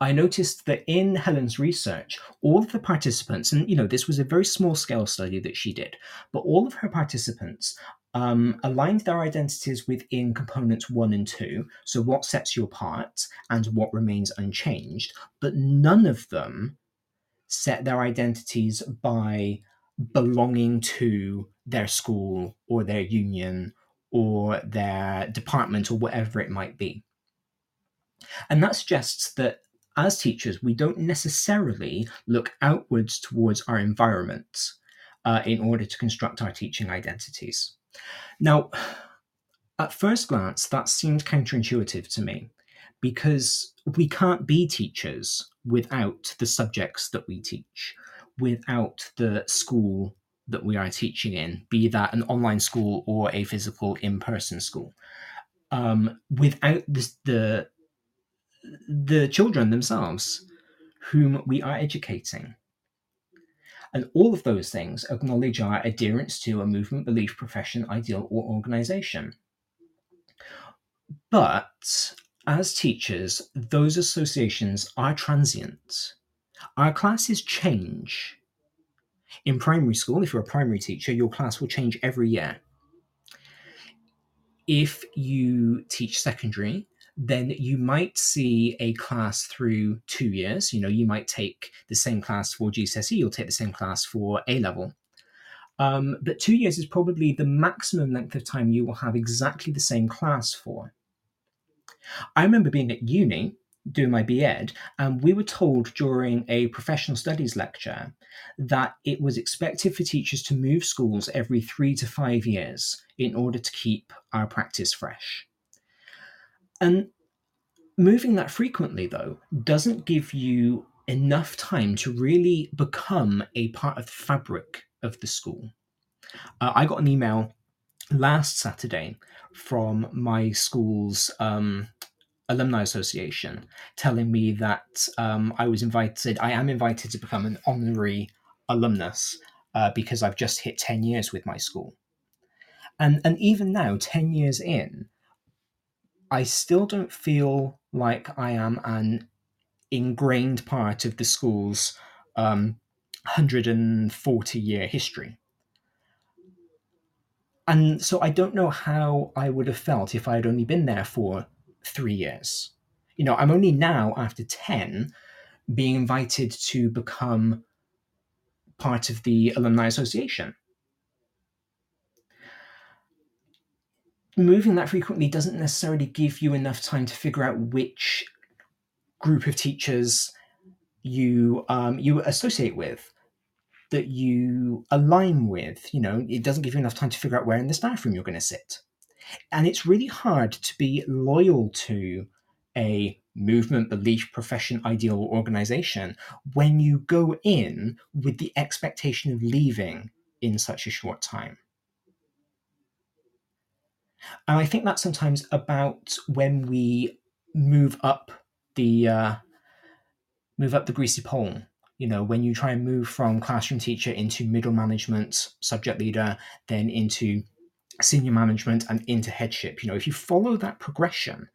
I noticed that in Helen's research, all of the participants, and you know, this was a very small scale study that she did, but all of her participants um, aligned their identities within components one and two, so what sets you apart and what remains unchanged, but none of them set their identities by belonging to their school or their union or their department or whatever it might be. And that suggests that as teachers, we don't necessarily look outwards towards our environment uh, in order to construct our teaching identities. Now, at first glance, that seemed counterintuitive to me because we can't be teachers without the subjects that we teach, without the school that we are teaching in, be that an online school or a physical in person school. Um, without the the children themselves whom we are educating. And all of those things acknowledge our adherence to a movement, belief, profession, ideal, or organization. But as teachers, those associations are transient. Our classes change. In primary school, if you're a primary teacher, your class will change every year. If you teach secondary, then you might see a class through two years. You know, you might take the same class for GCSE, you'll take the same class for A level. Um, but two years is probably the maximum length of time you will have exactly the same class for. I remember being at uni doing my BEd, and we were told during a professional studies lecture that it was expected for teachers to move schools every three to five years in order to keep our practice fresh. And moving that frequently, though, doesn't give you enough time to really become a part of the fabric of the school. Uh, I got an email last Saturday from my school's um, alumni association telling me that um, I was invited, I am invited to become an honorary alumnus uh, because I've just hit 10 years with my school. And, and even now, 10 years in, I still don't feel like I am an ingrained part of the school's um, 140 year history. And so I don't know how I would have felt if I had only been there for three years. You know, I'm only now, after 10, being invited to become part of the Alumni Association. Moving that frequently doesn't necessarily give you enough time to figure out which group of teachers you um, you associate with that you align with you know it doesn't give you enough time to figure out where in the staff room you're going to sit and it's really hard to be loyal to a movement, belief, profession, ideal, or organization when you go in with the expectation of leaving in such a short time. And I think that's sometimes about when we move up the uh, move up the greasy pole. You know, when you try and move from classroom teacher into middle management, subject leader, then into senior management and into headship. You know, if you follow that progression,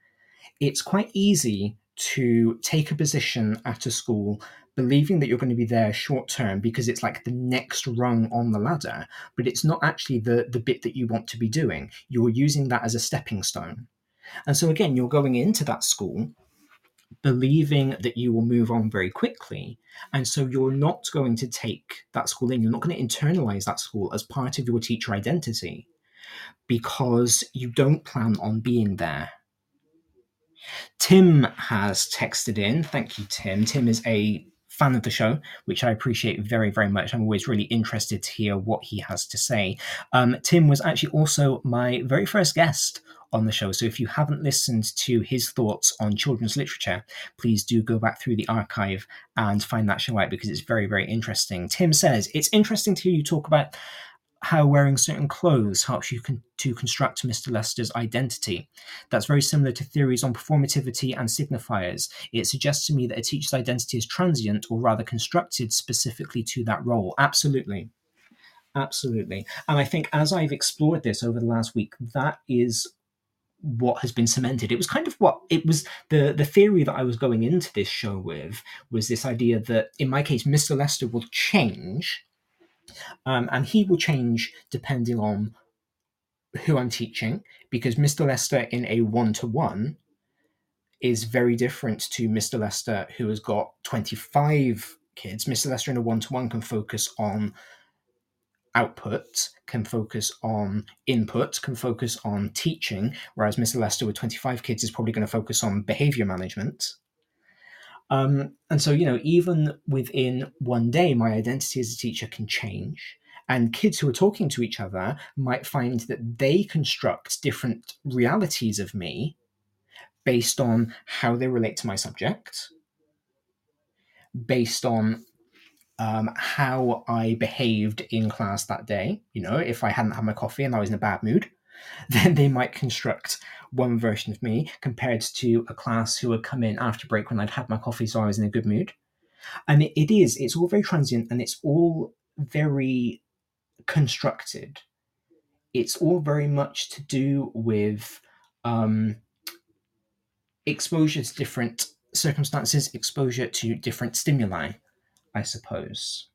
it's quite easy to take a position at a school believing that you're going to be there short term because it's like the next rung on the ladder but it's not actually the the bit that you want to be doing you're using that as a stepping stone and so again you're going into that school believing that you will move on very quickly and so you're not going to take that school in you're not going to internalize that school as part of your teacher identity because you don't plan on being there. Tim has texted in. Thank you, Tim. Tim is a fan of the show, which I appreciate very, very much. I'm always really interested to hear what he has to say. Um, Tim was actually also my very first guest on the show. So if you haven't listened to his thoughts on children's literature, please do go back through the archive and find that show out because it's very, very interesting. Tim says, It's interesting to hear you talk about how wearing certain clothes helps you con- to construct Mr. Lester's identity. That's very similar to theories on performativity and signifiers. It suggests to me that a teacher's identity is transient or rather constructed specifically to that role. Absolutely. Absolutely. And I think as I've explored this over the last week, that is what has been cemented. It was kind of what it was the the theory that I was going into this show with was this idea that in my case Mr. Lester will change um, and he will change depending on who I'm teaching, because Mr. Lester in a one to one is very different to Mr. Lester who has got 25 kids. Mr. Lester in a one to one can focus on output, can focus on input, can focus on teaching, whereas Mr. Lester with 25 kids is probably going to focus on behavior management. Um, and so, you know, even within one day, my identity as a teacher can change. And kids who are talking to each other might find that they construct different realities of me based on how they relate to my subject, based on um, how I behaved in class that day. You know, if I hadn't had my coffee and I was in a bad mood, then they might construct one version of me compared to a class who would come in after break when I'd had my coffee, so I was in a good mood. And it, it is, it's all very transient and it's all very constructed. It's all very much to do with um, exposure to different circumstances, exposure to different stimuli, I suppose.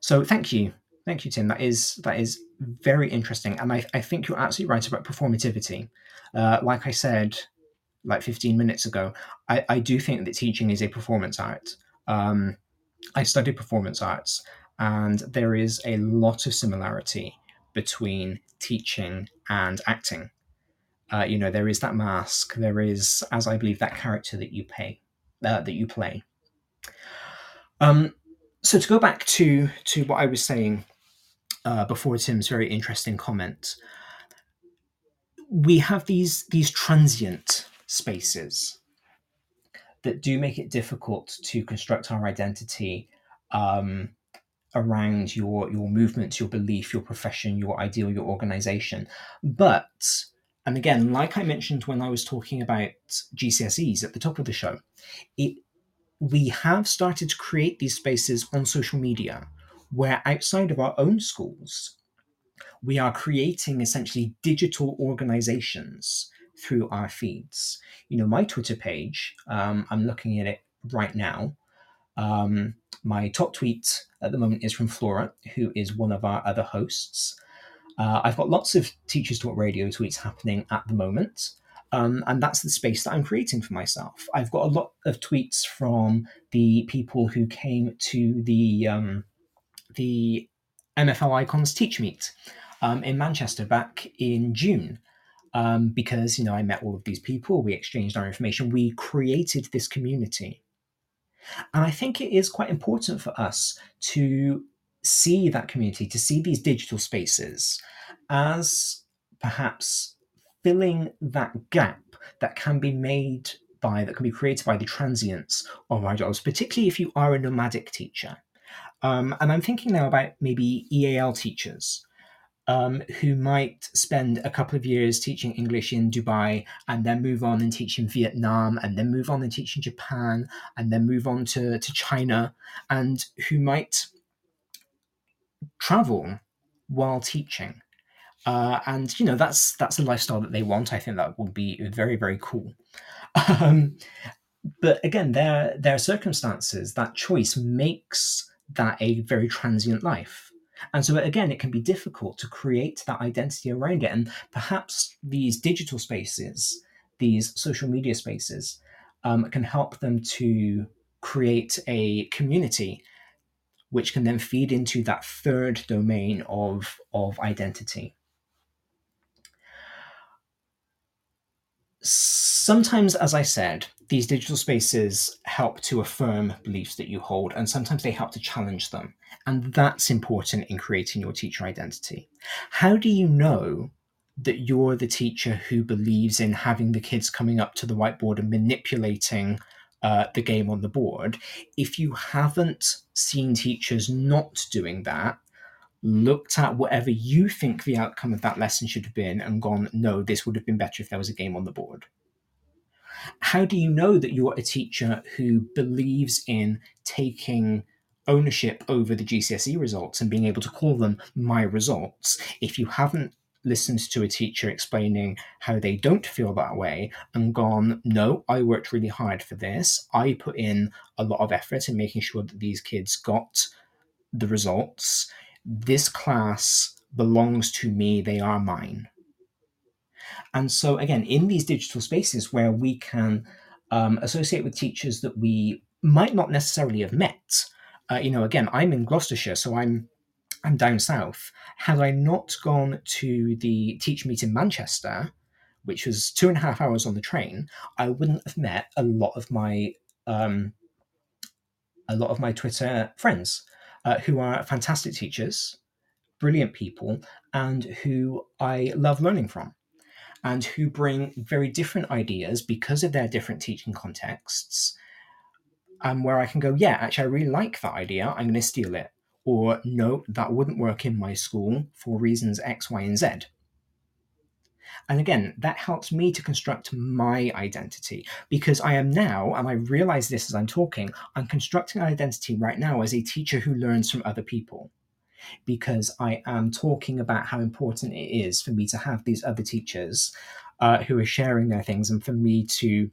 So thank you Thank you, Tim. That is that is very interesting, and I, I think you're absolutely right about performativity. Uh, like I said, like 15 minutes ago, I, I do think that teaching is a performance art. Um, I studied performance arts, and there is a lot of similarity between teaching and acting. Uh, you know, there is that mask. There is, as I believe, that character that you pay, uh, that you play. Um, so to go back to to what I was saying uh, before Tim's very interesting comment, we have these these transient spaces that do make it difficult to construct our identity um, around your your movement, your belief, your profession, your ideal, your organization. But and again, like I mentioned when I was talking about GCSEs at the top of the show, it we have started to create these spaces on social media where outside of our own schools, we are creating essentially digital organizations through our feeds. You know, my Twitter page, um, I'm looking at it right now. Um, my top tweet at the moment is from Flora, who is one of our other hosts. Uh, I've got lots of Teachers Talk Radio tweets happening at the moment. Um, and that's the space that I'm creating for myself. I've got a lot of tweets from the people who came to the um, the MFL Icons Teach Meet um, in Manchester back in June. Um, because you know I met all of these people, we exchanged our information, we created this community, and I think it is quite important for us to see that community, to see these digital spaces as perhaps filling that gap that can be made by, that can be created by the transients of our jobs, particularly if you are a nomadic teacher. Um, and I'm thinking now about maybe EAL teachers um, who might spend a couple of years teaching English in Dubai and then move on and teach in Vietnam and then move on and teach in Japan and then move on to, to China and who might travel while teaching. Uh, and you know that's that's a lifestyle that they want. I think that would be very very cool. Um, but again, their their circumstances, that choice makes that a very transient life. And so again, it can be difficult to create that identity around it. And perhaps these digital spaces, these social media spaces, um, can help them to create a community which can then feed into that third domain of, of identity. Sometimes, as I said, these digital spaces help to affirm beliefs that you hold, and sometimes they help to challenge them. And that's important in creating your teacher identity. How do you know that you're the teacher who believes in having the kids coming up to the whiteboard and manipulating uh, the game on the board? If you haven't seen teachers not doing that, looked at whatever you think the outcome of that lesson should have been and gone, no, this would have been better if there was a game on the board. How do you know that you're a teacher who believes in taking ownership over the GCSE results and being able to call them my results if you haven't listened to a teacher explaining how they don't feel that way and gone, no, I worked really hard for this. I put in a lot of effort in making sure that these kids got the results. This class belongs to me, they are mine. And so, again, in these digital spaces where we can um, associate with teachers that we might not necessarily have met, uh, you know, again, I'm in Gloucestershire, so I'm I'm down south. Had I not gone to the teach meet in Manchester, which was two and a half hours on the train, I wouldn't have met a lot of my um, a lot of my Twitter friends uh, who are fantastic teachers, brilliant people, and who I love learning from, and who bring very different ideas because of their different teaching contexts and where I can go, yeah, actually, I really like that idea. I'm going to steal it. Or, no, that wouldn't work in my school for reasons X, Y, and Z. And again, that helps me to construct my identity because I am now, and I realize this as I'm talking, I'm constructing an identity right now as a teacher who learns from other people because I am talking about how important it is for me to have these other teachers uh, who are sharing their things and for me to,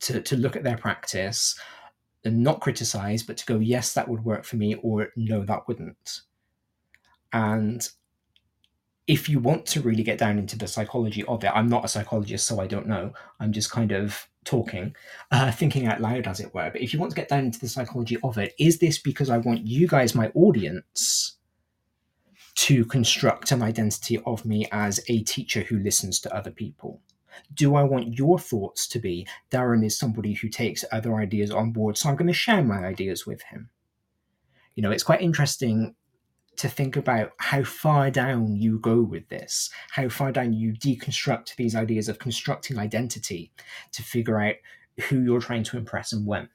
to, to look at their practice and not criticize, but to go, yes, that would work for me, or no, that wouldn't. And if you want to really get down into the psychology of it, I'm not a psychologist, so I don't know. I'm just kind of talking, uh, thinking out loud, as it were. But if you want to get down into the psychology of it, is this because I want you guys, my audience, to construct an identity of me as a teacher who listens to other people? Do I want your thoughts to be Darren is somebody who takes other ideas on board, so I'm going to share my ideas with him? You know, it's quite interesting to think about how far down you go with this, how far down you deconstruct these ideas of constructing identity to figure out who you're trying to impress and when.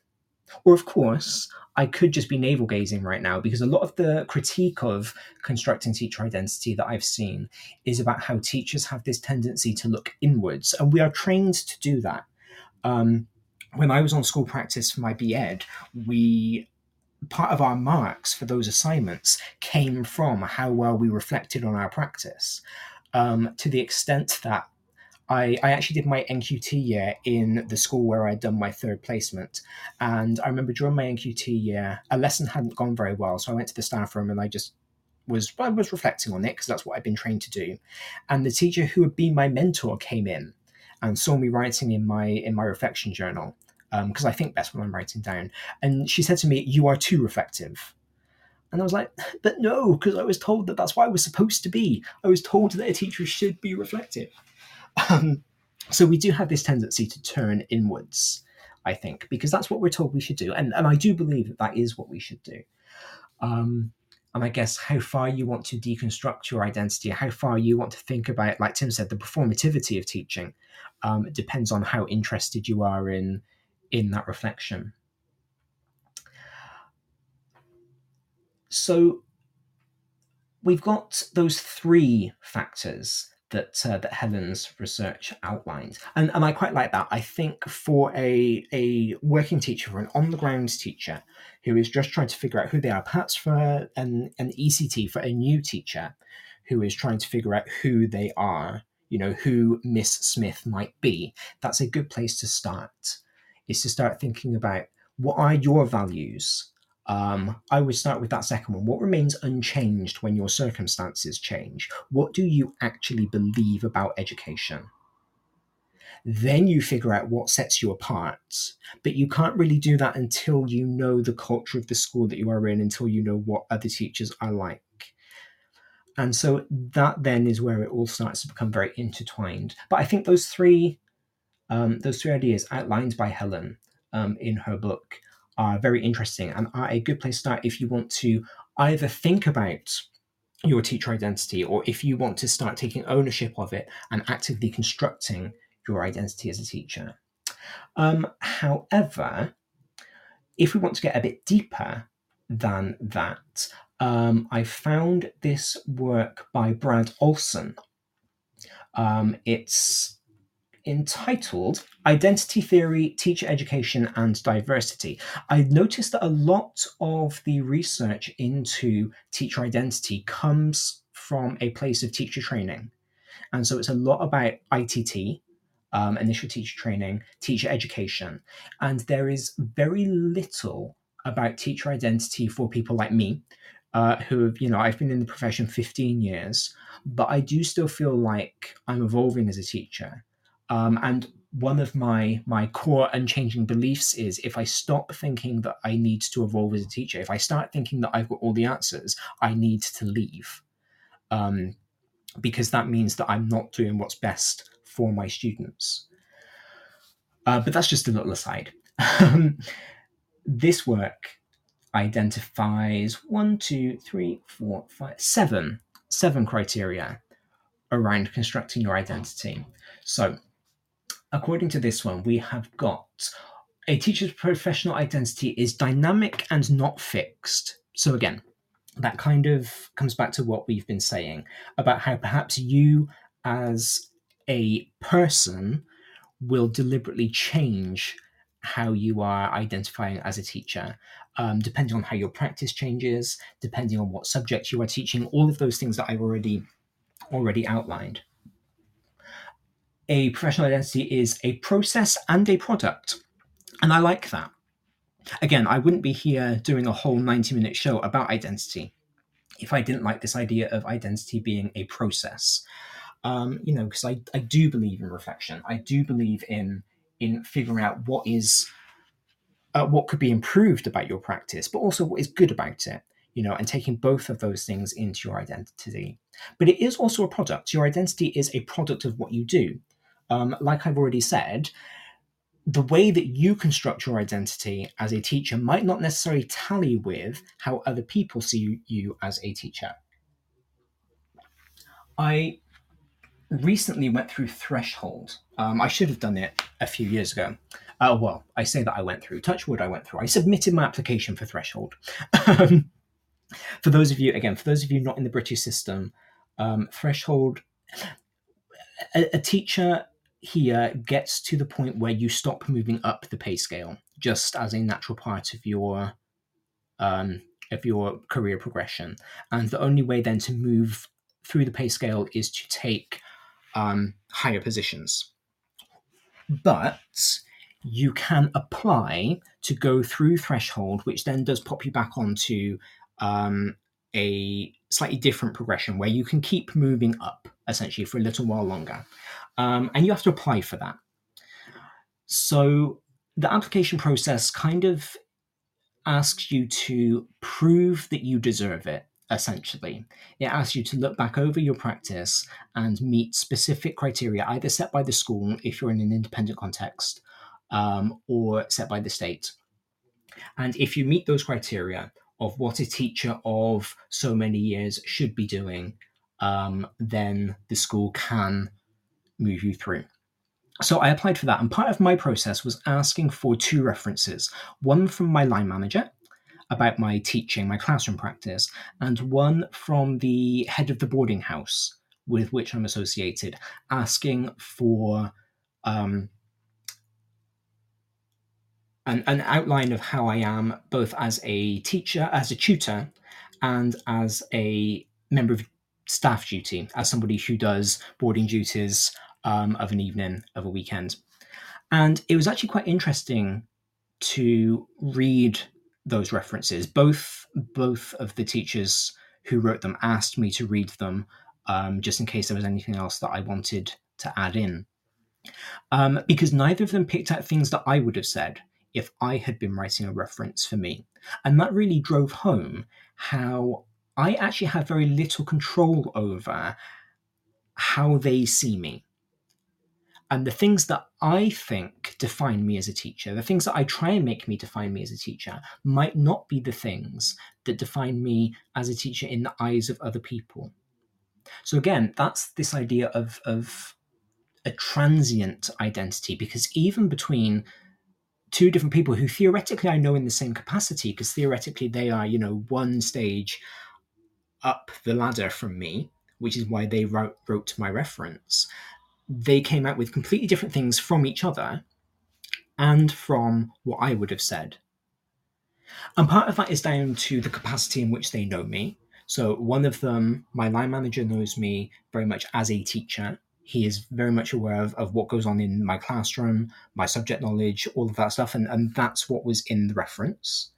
Or, of course, I could just be navel gazing right now because a lot of the critique of constructing teacher identity that I've seen is about how teachers have this tendency to look inwards, and we are trained to do that. Um, when I was on school practice for my BEd, we part of our marks for those assignments came from how well we reflected on our practice. Um, to the extent that I, I actually did my NQT year in the school where I'd done my third placement. And I remember during my NQT year, a lesson hadn't gone very well. So I went to the staff room and I just was I was reflecting on it because that's what I'd been trained to do. And the teacher who had been my mentor came in and saw me writing in my in my reflection journal because um, I think best when I'm writing down. And she said to me, "You are too reflective." And I was like, "But no, because I was told that that's what I was supposed to be. I was told that a teacher should be reflective." Um, so we do have this tendency to turn inwards, I think, because that's what we're told we should do, and and I do believe that that is what we should do. Um, and I guess how far you want to deconstruct your identity, how far you want to think about, like Tim said, the performativity of teaching, um, depends on how interested you are in in that reflection. So we've got those three factors that uh, that Helen's research outlined, and and I quite like that. I think for a a working teacher, for an on the ground teacher who is just trying to figure out who they are, perhaps for an an ECT for a new teacher who is trying to figure out who they are, you know, who Miss Smith might be. That's a good place to start. Is to start thinking about what are your values um, I would start with that second one. What remains unchanged when your circumstances change? What do you actually believe about education? Then you figure out what sets you apart. But you can't really do that until you know the culture of the school that you are in, until you know what other teachers are like. And so that then is where it all starts to become very intertwined. But I think those three, um, those three ideas outlined by Helen um, in her book are very interesting and are a good place to start if you want to either think about your teacher identity or if you want to start taking ownership of it and actively constructing your identity as a teacher. Um, however, if we want to get a bit deeper than that, um, I found this work by Brad Olsen. Um, it's entitled Identity Theory, Teacher Education and Diversity. I noticed that a lot of the research into teacher identity comes from a place of teacher training. And so it's a lot about ITT, um, initial teacher training, teacher education. And there is very little about teacher identity for people like me, uh, who have, you know, I've been in the profession 15 years, but I do still feel like I'm evolving as a teacher. Um, and one of my my core unchanging beliefs is if I stop thinking that I need to evolve as a teacher, if I start thinking that I've got all the answers, I need to leave. Um, because that means that I'm not doing what's best for my students. Uh, but that's just a little aside. This work identifies one, two, three, four, five, seven, seven criteria around constructing your identity. So according to this one, we have got a teacher's professional identity is dynamic and not fixed. So, again, that kind of comes back to what we've been saying about how perhaps you, as a person, will deliberately change how you are identifying as a teacher, um, depending on how your practice changes, depending on what subject you are teaching, all of those things that I've already already outlined a professional identity is a process and a product. And I like that. Again, I wouldn't be here doing a whole 90 minute show about identity if I didn't like this idea of identity being a process. Um, you know, because I, I do believe in reflection. I do believe in in figuring out what is uh, what could be improved about your practice, but also what is good about it. you know, and taking both of those things into your identity. But it is also a product. Your identity is a product of what you do. Um, like I've already said, the way that you construct your identity as a teacher might not necessarily tally with how other people see you as a teacher. I recently went through Threshold. Um, I should have done it a few years ago. Uh, well, I say that I went through. Touchwood, I went through. I submitted my application for Threshold. For those of you, again, for those of you not in the British system, um, Threshold, a, a teacher here gets to the point where you stop moving up the pay scale just as a natural part of your um, of your career progression. And the only way then to move through the pay scale is to take um, higher positions. But you can apply to go through threshold, which then does pop you back onto um, a slightly different progression where you can keep moving up essentially for a little while longer. Um, and you have to apply for that. So the application process kind of asks you to prove that you deserve it essentially. It asks you to look back over your practice and meet specific criteria, either set by the school if you're in an independent context, um, or set by the state. And if you meet those criteria of what a teacher of so many years should be doing, um, then the school can move you through. So I applied for that, and part of my process was asking for two references one from my line manager about my teaching, my classroom practice, and one from the head of the boarding house with which I'm associated, asking for um, an, an outline of how I am both as a teacher, as a tutor, and as a member of staff duty, as somebody who does boarding duties um, of an evening, of a weekend. And it was actually quite interesting to read those references. Both both of the teachers who wrote them asked me to read them, um, just in case there was anything else that I wanted to add in. Um, because neither of them picked out things that I would have said if I had been writing a reference for me. And that really drove home how I actually have very little control over how they see me. And the things that I think define me as a teacher, the things that I try and make me define me as a teacher, might not be the things that define me as a teacher in the eyes of other people. So again, that's this idea of, of a transient identity, because even between two different people who theoretically I know in the same capacity, because theoretically they are, you know, one stage up the ladder from me, which is why they wrote, wrote my reference they came out with completely different things from each other and from what I would have said. And part of that is down to the capacity in which they know me. So, one of them, my line manager, knows me very much as a teacher. He is very much aware of, of what goes on in my classroom, my subject knowledge, all of that stuff. And, and that's what was in the reference.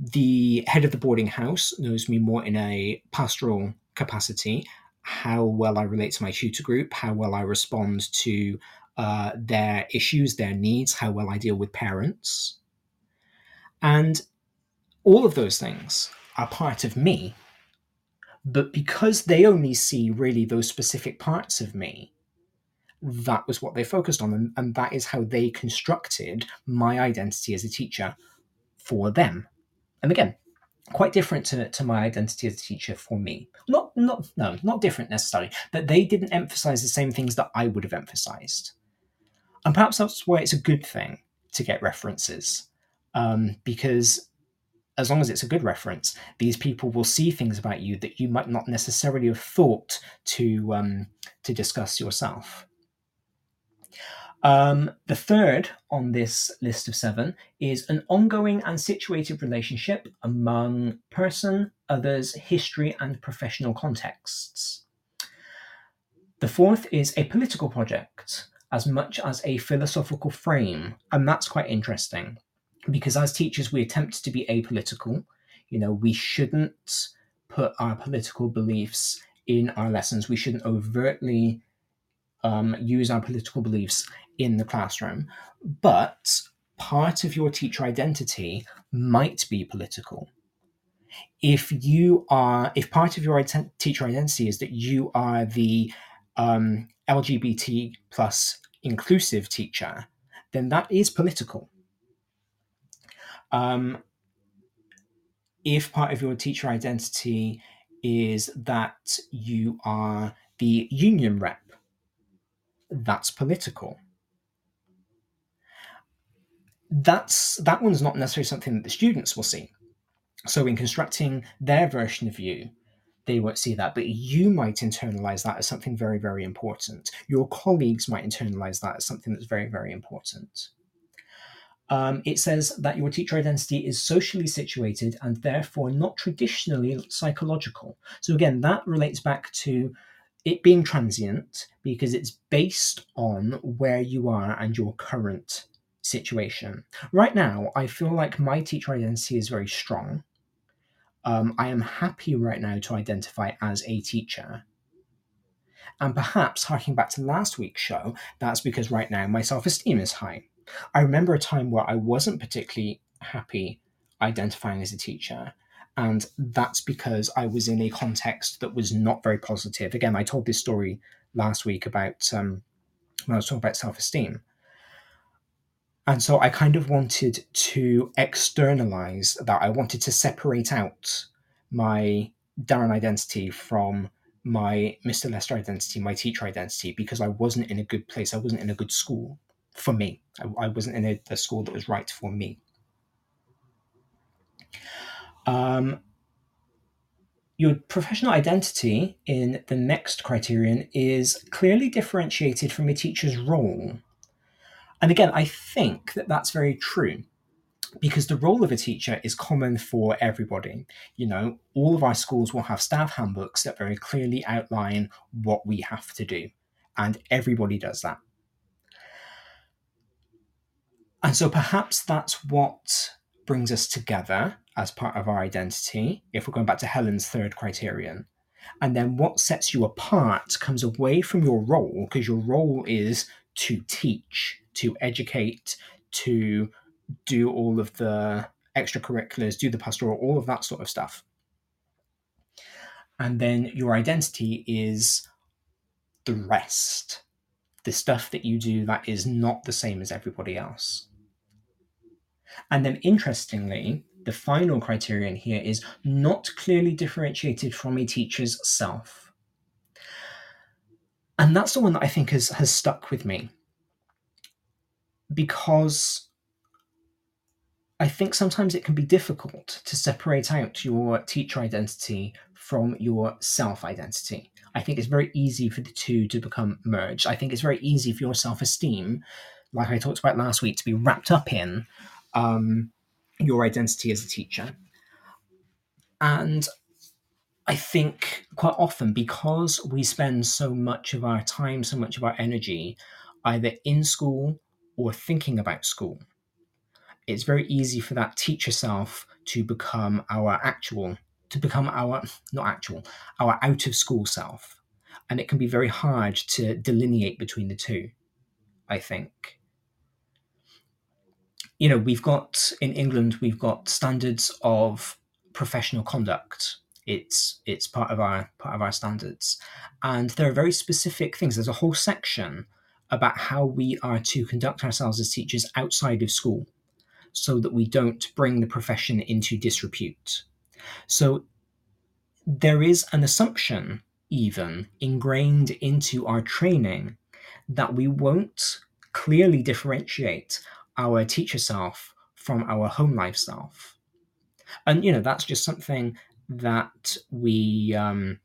The head of the boarding house knows me more in a pastoral capacity how well I relate to my tutor group, how well I respond to uh, their issues, their needs, how well I deal with parents. And all of those things are part of me. But because they only see really those specific parts of me, that was what they focused on. And, and that is how they constructed my identity as a teacher for them. And again, quite different to, to my identity as a teacher for me. Not not no, not different necessarily, but they didn't emphasize the same things that I would have emphasized. And perhaps that's why it's a good thing to get references. Um, because as long as it's a good reference, these people will see things about you that you might not necessarily have thought to um, to discuss yourself. Um, the third on this list of seven is an ongoing and situated relationship among person, others, history, and professional contexts. The fourth is a political project as much as a philosophical frame, and that's quite interesting because as teachers we attempt to be apolitical. You know, we shouldn't put our political beliefs in our lessons. We shouldn't overtly um, use our political beliefs in the classroom, but part of your teacher identity might be political. if you are if part of your teacher identity is that you are the um, lgbt plus inclusive teacher then that is political. Um, if part of your teacher identity is that you are the union rep that's political that's that one's not necessarily something that the students will see so in constructing their version of you, they won't see that, but you might internalize that as something very, very important. Your colleagues might internalize that as something that's very, very important. Um, it says that your teacher identity is socially situated and therefore not traditionally psychological. So, again, that relates back to it being transient because it's based on where you are and your current situation. Right now, I feel like my teacher identity is very strong um, I am happy right now to identify as a teacher. And perhaps, harking back to last week's show, that's because right now my self esteem is high. I remember a time where I wasn't particularly happy identifying as a teacher. And that's because I was in a context that was not very positive. Again, I told this story last week about um, when I was talking about self esteem. And so I kind of wanted to externalize that. I wanted to separate out my Darren identity from my Mr. Lester identity, my teacher identity, because I wasn't in a good place. I wasn't in a good school for me. I, I wasn't in a, a, school that was right for me. Um, your professional identity in the next criterion is clearly differentiated from a teacher's role. And again, I think that that's very true because the role of a teacher is common for everybody. You know, all of our schools will have staff handbooks that very clearly outline what we have to do, and everybody does that. And so perhaps that's what brings us together as part of our identity, if we're going back to Helen's third criterion. And then what sets you apart comes away from your role, because your role is to teach to educate, to do all of the extracurriculars, do the pastoral, all of that sort of stuff. And then your identity is the rest, the stuff that you do that is not the same as everybody else. And then, interestingly, the final criterion here is not clearly differentiated from a teacher's self. And that's the one that I think has, has stuck with me because I think sometimes it can be difficult to separate out your teacher identity from your self identity. I think it's very easy for the two to become merged. I think it's very easy for your self esteem, like I talked about last week, to be wrapped up in um, your identity as a teacher. And I think quite often, because we spend so much of our time, so much of our energy either in school or thinking about school, it's very easy for that teacher self to become our actual, to become our, not actual, our out of school self. And it can be very hard to delineate between the two, I think. You know, we've got in England, we've got standards of professional conduct. It's it's part of our part of our standards, and there are very specific things. There's a whole section about how we are to conduct ourselves as teachers outside of school so that we don't bring the profession into disrepute. So there is an assumption, even ingrained into our training, that we won't clearly differentiate our teacher self from our home life self. And, you know, that's just something that we. Um,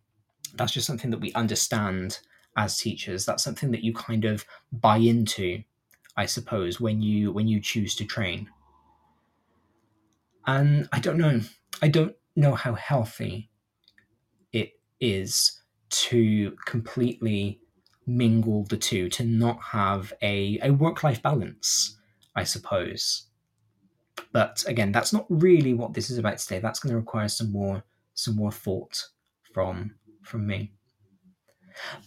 that's just something that we understand as teachers. That's something that you kind of buy into, I suppose, when you when you choose to train. And I don't know. I don't know how healthy it is to completely mingle the two, to not have a, a work life balance, I suppose. But again, that's not really what this is about today. That's going to require some more some more thought from from me.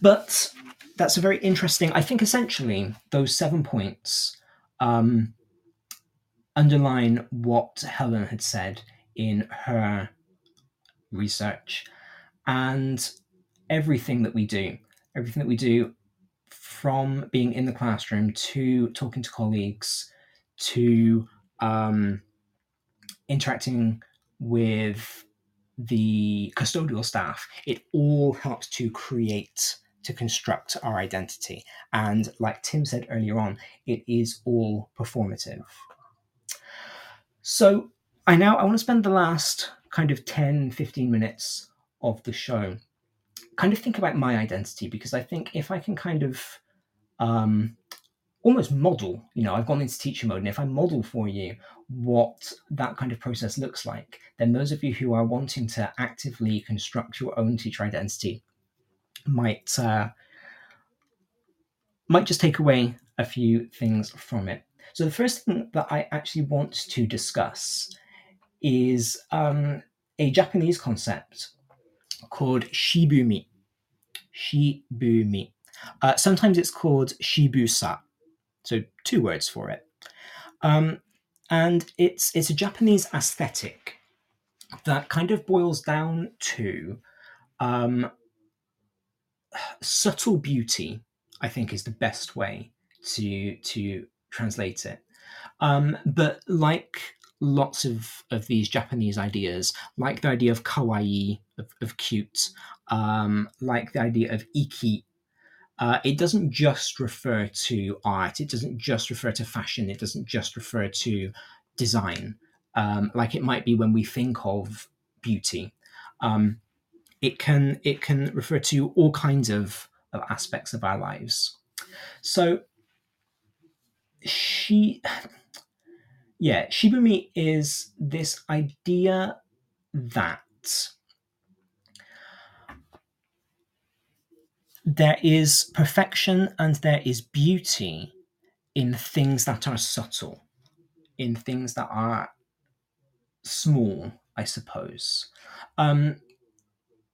But that's a very interesting. I think essentially those seven points um, underline what Helen had said in her research, and everything that we do, everything that we do from being in the classroom to talking to colleagues to um, interacting with the custodial staff, it all helps to create, to construct our identity. And like Tim said earlier on, it is all performative. So I now I want to spend the last kind of 10, 15 minutes of the show kind of think about my identity because I think if I can kind of um, almost model, you know, I've gone into teacher mode, and if I model for you what that kind of process looks like, then those of you who are wanting to actively construct your own teacher identity might uh, might just take away a few things from it. So the first thing that I actually want to discuss is um, a Japanese concept called shibumi. Shibumi. Uh, sometimes it's called shibusa. So two words for it. Um, and it's it's a Japanese aesthetic that kind of boils down to um, subtle beauty. I think is the best way to to translate it. Um, but like lots of of these Japanese ideas, like the idea of kawaii, of, of cute, um, like the idea of iki, uh, it doesn't just refer to art. It doesn't just refer to fashion. It doesn't just refer to design, um, like it might be when we think of beauty. Um, it can it can refer to all kinds of, of aspects of our lives. So she, yeah, shibumi is this idea that there is perfection and there is beauty in things that are subtle, in things that are small, I suppose. Um,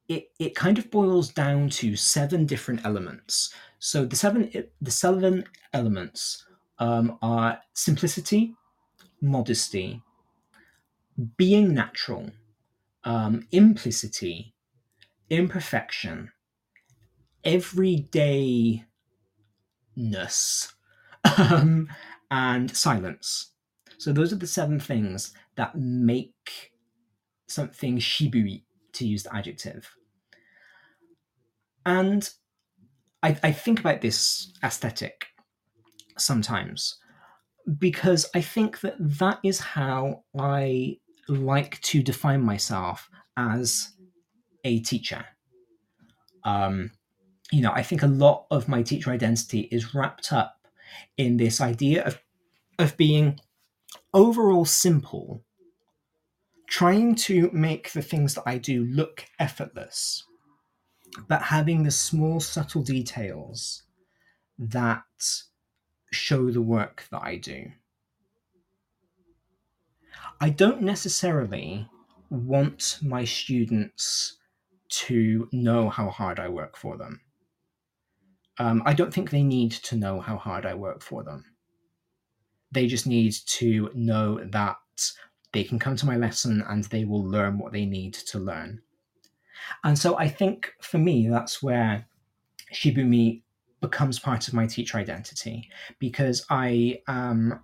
it, it kind of boils down to seven different elements. So the seven the seven elements um, are simplicity, modesty, being natural, um, implicity, imperfection, everydayness um, and silence. So those are the seven things that make something shibui, to use the adjective. And I, I think about this aesthetic sometimes because I think that that is how I like to define myself as a teacher. Um, you know, I think a lot of my teacher identity is wrapped up in this idea of of being overall simple, trying to make the things that I do look effortless, but having the small subtle details that show the work that I do. I don't necessarily want my students to know how hard I work for them. Um, I don't think they need to know how hard I work for them. They just need to know that they can come to my lesson and they will learn what they need to learn. And so I think for me, that's where Shibumi becomes part of my teacher identity because I am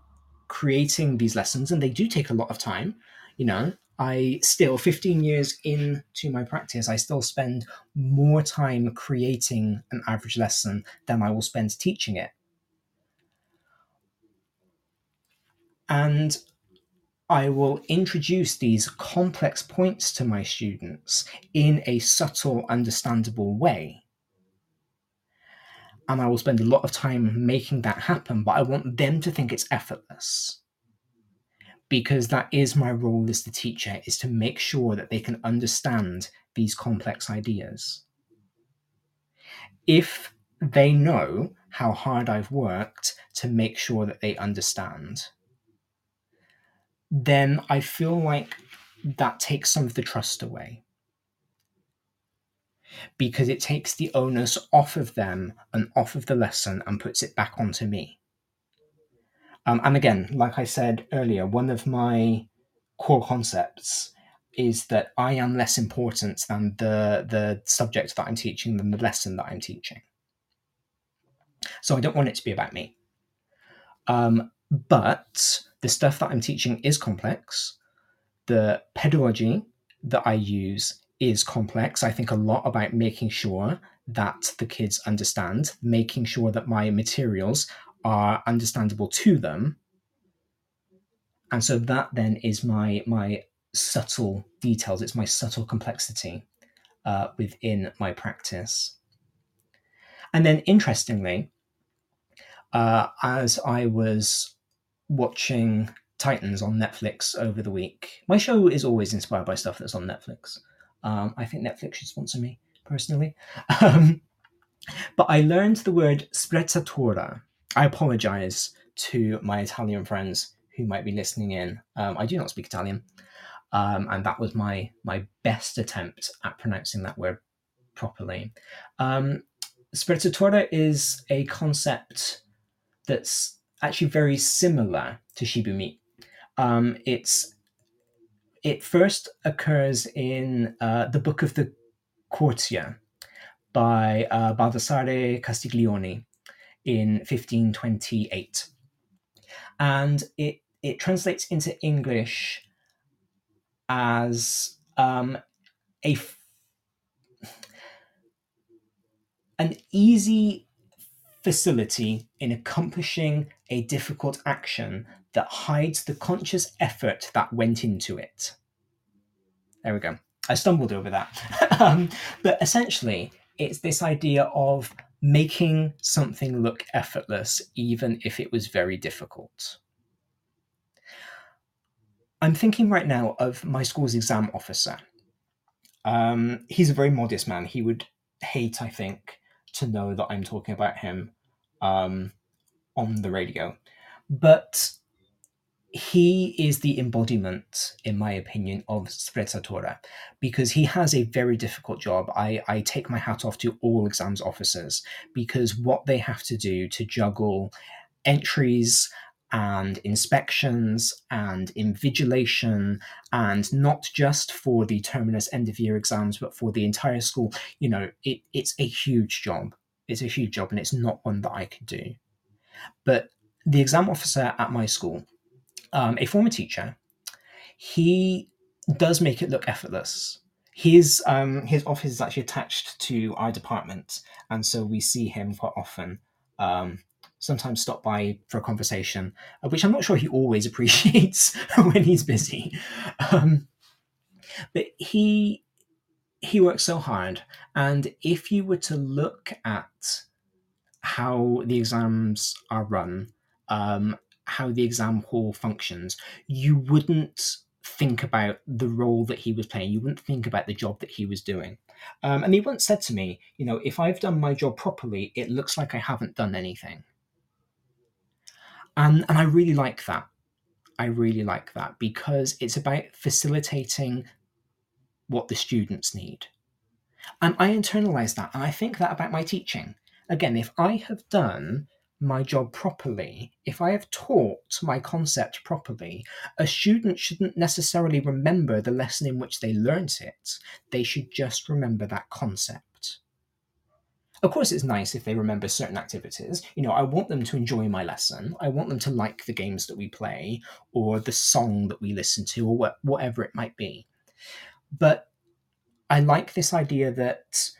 creating these lessons and they do take a lot of time. You know, I still, 15 years into my practice, I still spend more time creating an average lesson than I will spend teaching it. And I will introduce these complex points to my students in a subtle, understandable way. And I will spend a lot of time making that happen, but I want them to think it's effortless because that is my role as the teacher is to make sure that they can understand these complex ideas. If they know how hard i've worked to make sure that they understand then i feel like that takes some of the trust away. Because it takes the onus off of them and off of the lesson and puts it back onto me um, and again, like I said earlier, one of my core concepts is that I am less important than the the subject that I'm teaching than the lesson that I'm teaching. So I don't want it to be about me. Um, but the stuff that I'm teaching is complex. The pedagogy that I use is complex. I think a lot about making sure that the kids understand, making sure that my materials are understandable to them. And so that then is my my subtle details. It's my subtle complexity uh, within my practice. And then, interestingly, uh, as I was watching Titans on Netflix over the week, my show is always inspired by stuff that's on Netflix. Um, I think Netflix should sponsor me personally. Um, but I learned the word sprezzatura. I apologize to my Italian friends who might be listening in. Um, I do not speak Italian, um, and that was my my best attempt at pronouncing that word properly. Um, sprezzatura is a concept that's actually very similar to shibumi. Um, it's it first occurs in uh, the Book of the Courtier by uh, Baldassare Castiglione in 1528. And it, it translates into English as um, a f- an easy facility in accomplishing a difficult action that hides the conscious effort that went into it. There we go. I stumbled over that. um, but essentially, it's this idea of making something look effortless, even if it was very difficult. I'm thinking right now of my school's exam officer. Um, he's a very modest man. He would hate, I think, to know that I'm talking about him um, on the radio. But he is the embodiment, in my opinion, of sprezzatura because he has a very difficult job. I, I take my hat off to all exams officers because what they have to do to juggle entries and inspections and invigilation and not just for the terminus end of year exams but for the entire school you know it, it's a huge job it's a huge job and it's not one that i could do but the exam officer at my school um, a former teacher, he does make it look effortless. His um, his office is actually attached to our department, and so we see him quite often. Um, sometimes stop by for a conversation, uh, which I'm not sure he always appreciates when he's busy. Um, but he he works so hard, and if you were to look at how the exams are run, um, how the exam hall functions, you wouldn't think about the role that he was playing. You wouldn't think about the job that he was doing. Um, and he once said to me, you know, if I've done my job properly, it looks like I haven't done anything. And, and I really like that. I really like that because it's about facilitating what the students need. And I internalize that. And I think that about my teaching. Again, if I have done my job properly, if I have taught my concept properly, a student shouldn't necessarily remember the lesson in which they learnt it. They should just remember that concept. Of course, it's nice if they remember certain activities. You know, I want them to enjoy my lesson. I want them to like the games that we play or the song that we listen to or wh- whatever it might be. But I like this idea that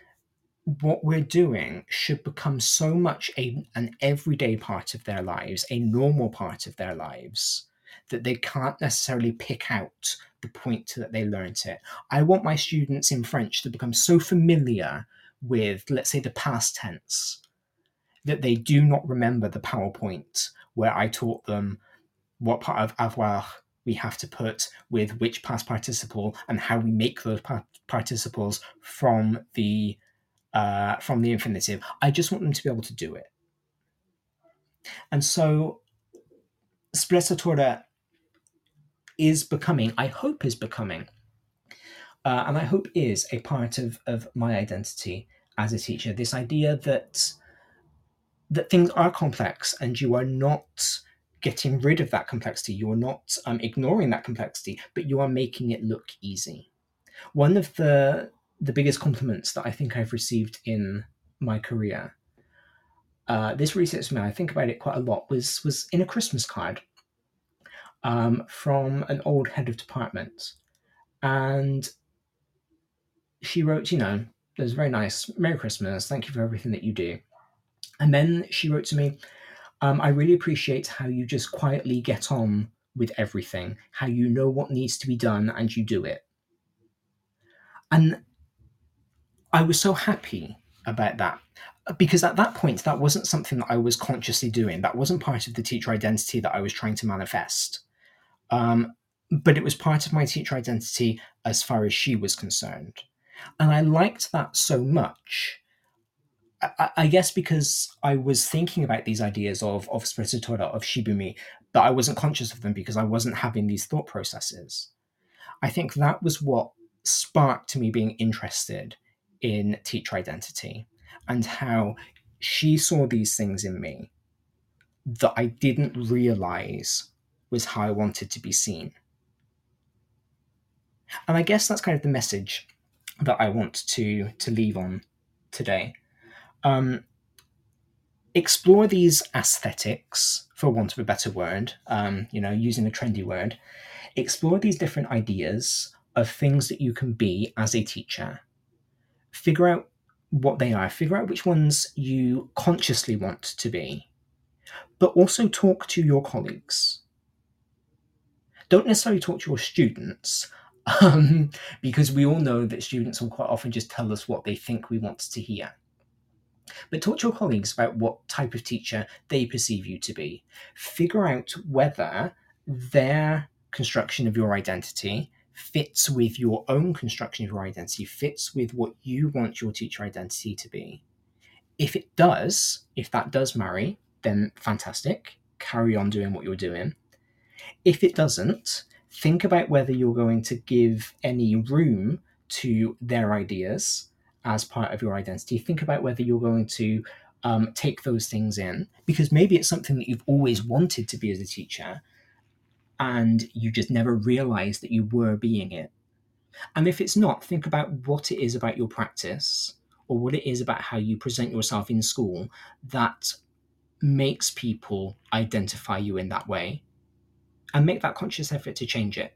what we're doing should become so much a, an everyday part of their lives, a normal part of their lives, that they can't necessarily pick out the point that they learnt it. I want my students in French to become so familiar with, let's say, the past tense, that they do not remember the PowerPoint where I taught them what part of avoir we have to put with which past participle and how we make those participles from the uh, from the infinitive. I just want them to be able to do it. And so Sprezzatura is becoming, I hope is becoming, uh, and I hope is a part of, of my identity as a teacher. This idea that that things are complex and you are not getting rid of that complexity. You're not um, ignoring that complexity, but you are making it look easy. One of the the biggest compliments that I think I've received in my career, uh, this research me, I think about it quite a lot, was was in a Christmas card um, from an old head of department, and she wrote, you know, it was very nice. Merry Christmas. Thank you for everything that you do. And then she wrote to me, um, I really appreciate how you just quietly get on with everything, how you know what needs to be done and you do it. And I was so happy about that because at that point, that wasn't something that I was consciously doing. That wasn't part of the teacher identity that I was trying to manifest. Um, but it was part of my teacher identity as far as she was concerned. And I liked that so much. I, guess because I was thinking about these ideas of of Sprezzatura, of Shibumi, but I wasn't conscious of them because I wasn't having these thought processes. I think that was what sparked me being interested in teacher identity and how she saw these things in me that I didn't realize was how I wanted to be seen. And I guess that's kind of the message that I want to to leave on today. Um, explore these aesthetics, for want of a better word, um, you know, using a trendy word. Explore these different ideas of things that you can be as a teacher. Figure out what they are. Figure out which ones you consciously want to be, but also talk to your colleagues. Don't necessarily talk to your students, um, because we all know that students will quite often just tell us what they think we want to hear. But talk to your colleagues about what type of teacher they perceive you to be. Figure out whether their construction of your identity fits with your own construction of your identity, fits with what you want your teacher identity to be. If it does, if that does marry, then fantastic. Carry on doing what you're doing. If it doesn't, think about whether you're going to give any room to their ideas as part of your identity. Think about whether you're going to um, take those things in because maybe it's something that you've always wanted to be as a teacher and you just never realized that you were being it. And if it's not, think about what it is about your practice or what it is about how you present yourself in school that makes people identify you in that way and make that conscious effort to change it.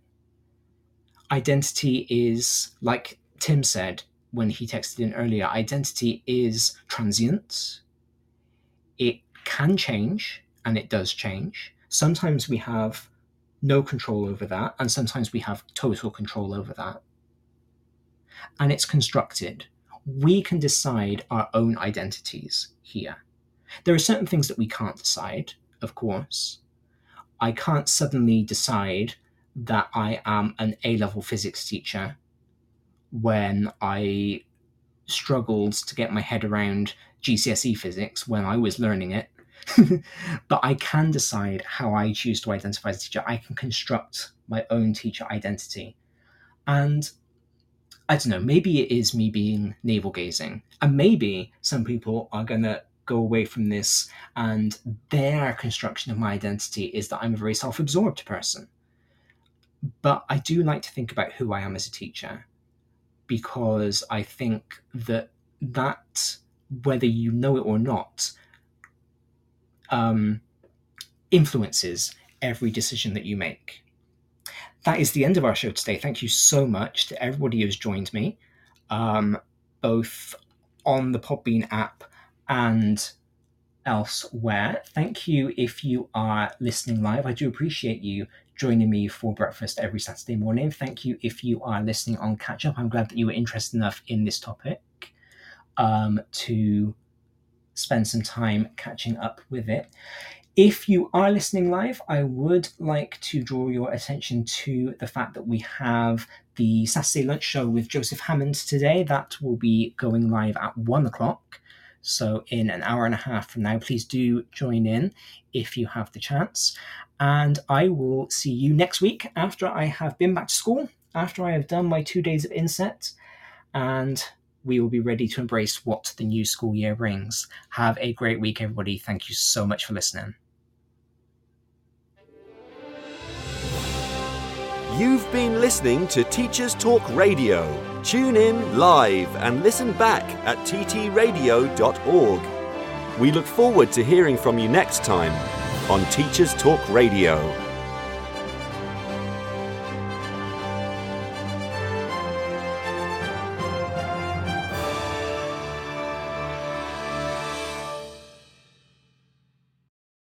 Identity is, like Tim said when he texted in earlier, identity is transient. It can change, and it does change. Sometimes we have no control over that, and sometimes we have total control over that. And it's constructed. We can decide our own identities here. There are certain things that we can't decide, of course, I can't suddenly decide that I am an A level physics teacher when I struggled to get my head around GCSE physics when I was learning it. but I can decide how I choose to identify as a teacher. I can construct my own teacher identity. And I don't know, maybe it is me being navel gazing. And maybe some people are going to go away from this and their construction of my identity is that I'm a very self absorbed person. But I do like to think about who I am as a teacher because I think that that, whether you know it or not, um, influences every decision that you make. That is the end of our show today. Thank you so much to everybody who's joined me, um, both on the Podbean app and elsewhere. Thank you if you are listening live. I do appreciate you joining me for breakfast every Saturday morning. Thank you if you are listening on catch up. I'm glad that you were interested enough in this topic um, to spend some time catching up with it. If you are listening live, I would like to draw your attention to the fact that we have the Saturday lunch show with Joseph Hammond today. That will be going live at one o'clock. So, in an hour and a half from now, please do join in if you have the chance. And I will see you next week after I have been back to school, after I have done my two days of inset, and we will be ready to embrace what the new school year brings. Have a great week, everybody. Thank you so much for listening. You've been listening to Teachers Talk Radio. Tune in live and listen back at ttradio.org. We look forward to hearing from you next time on Teachers Talk Radio.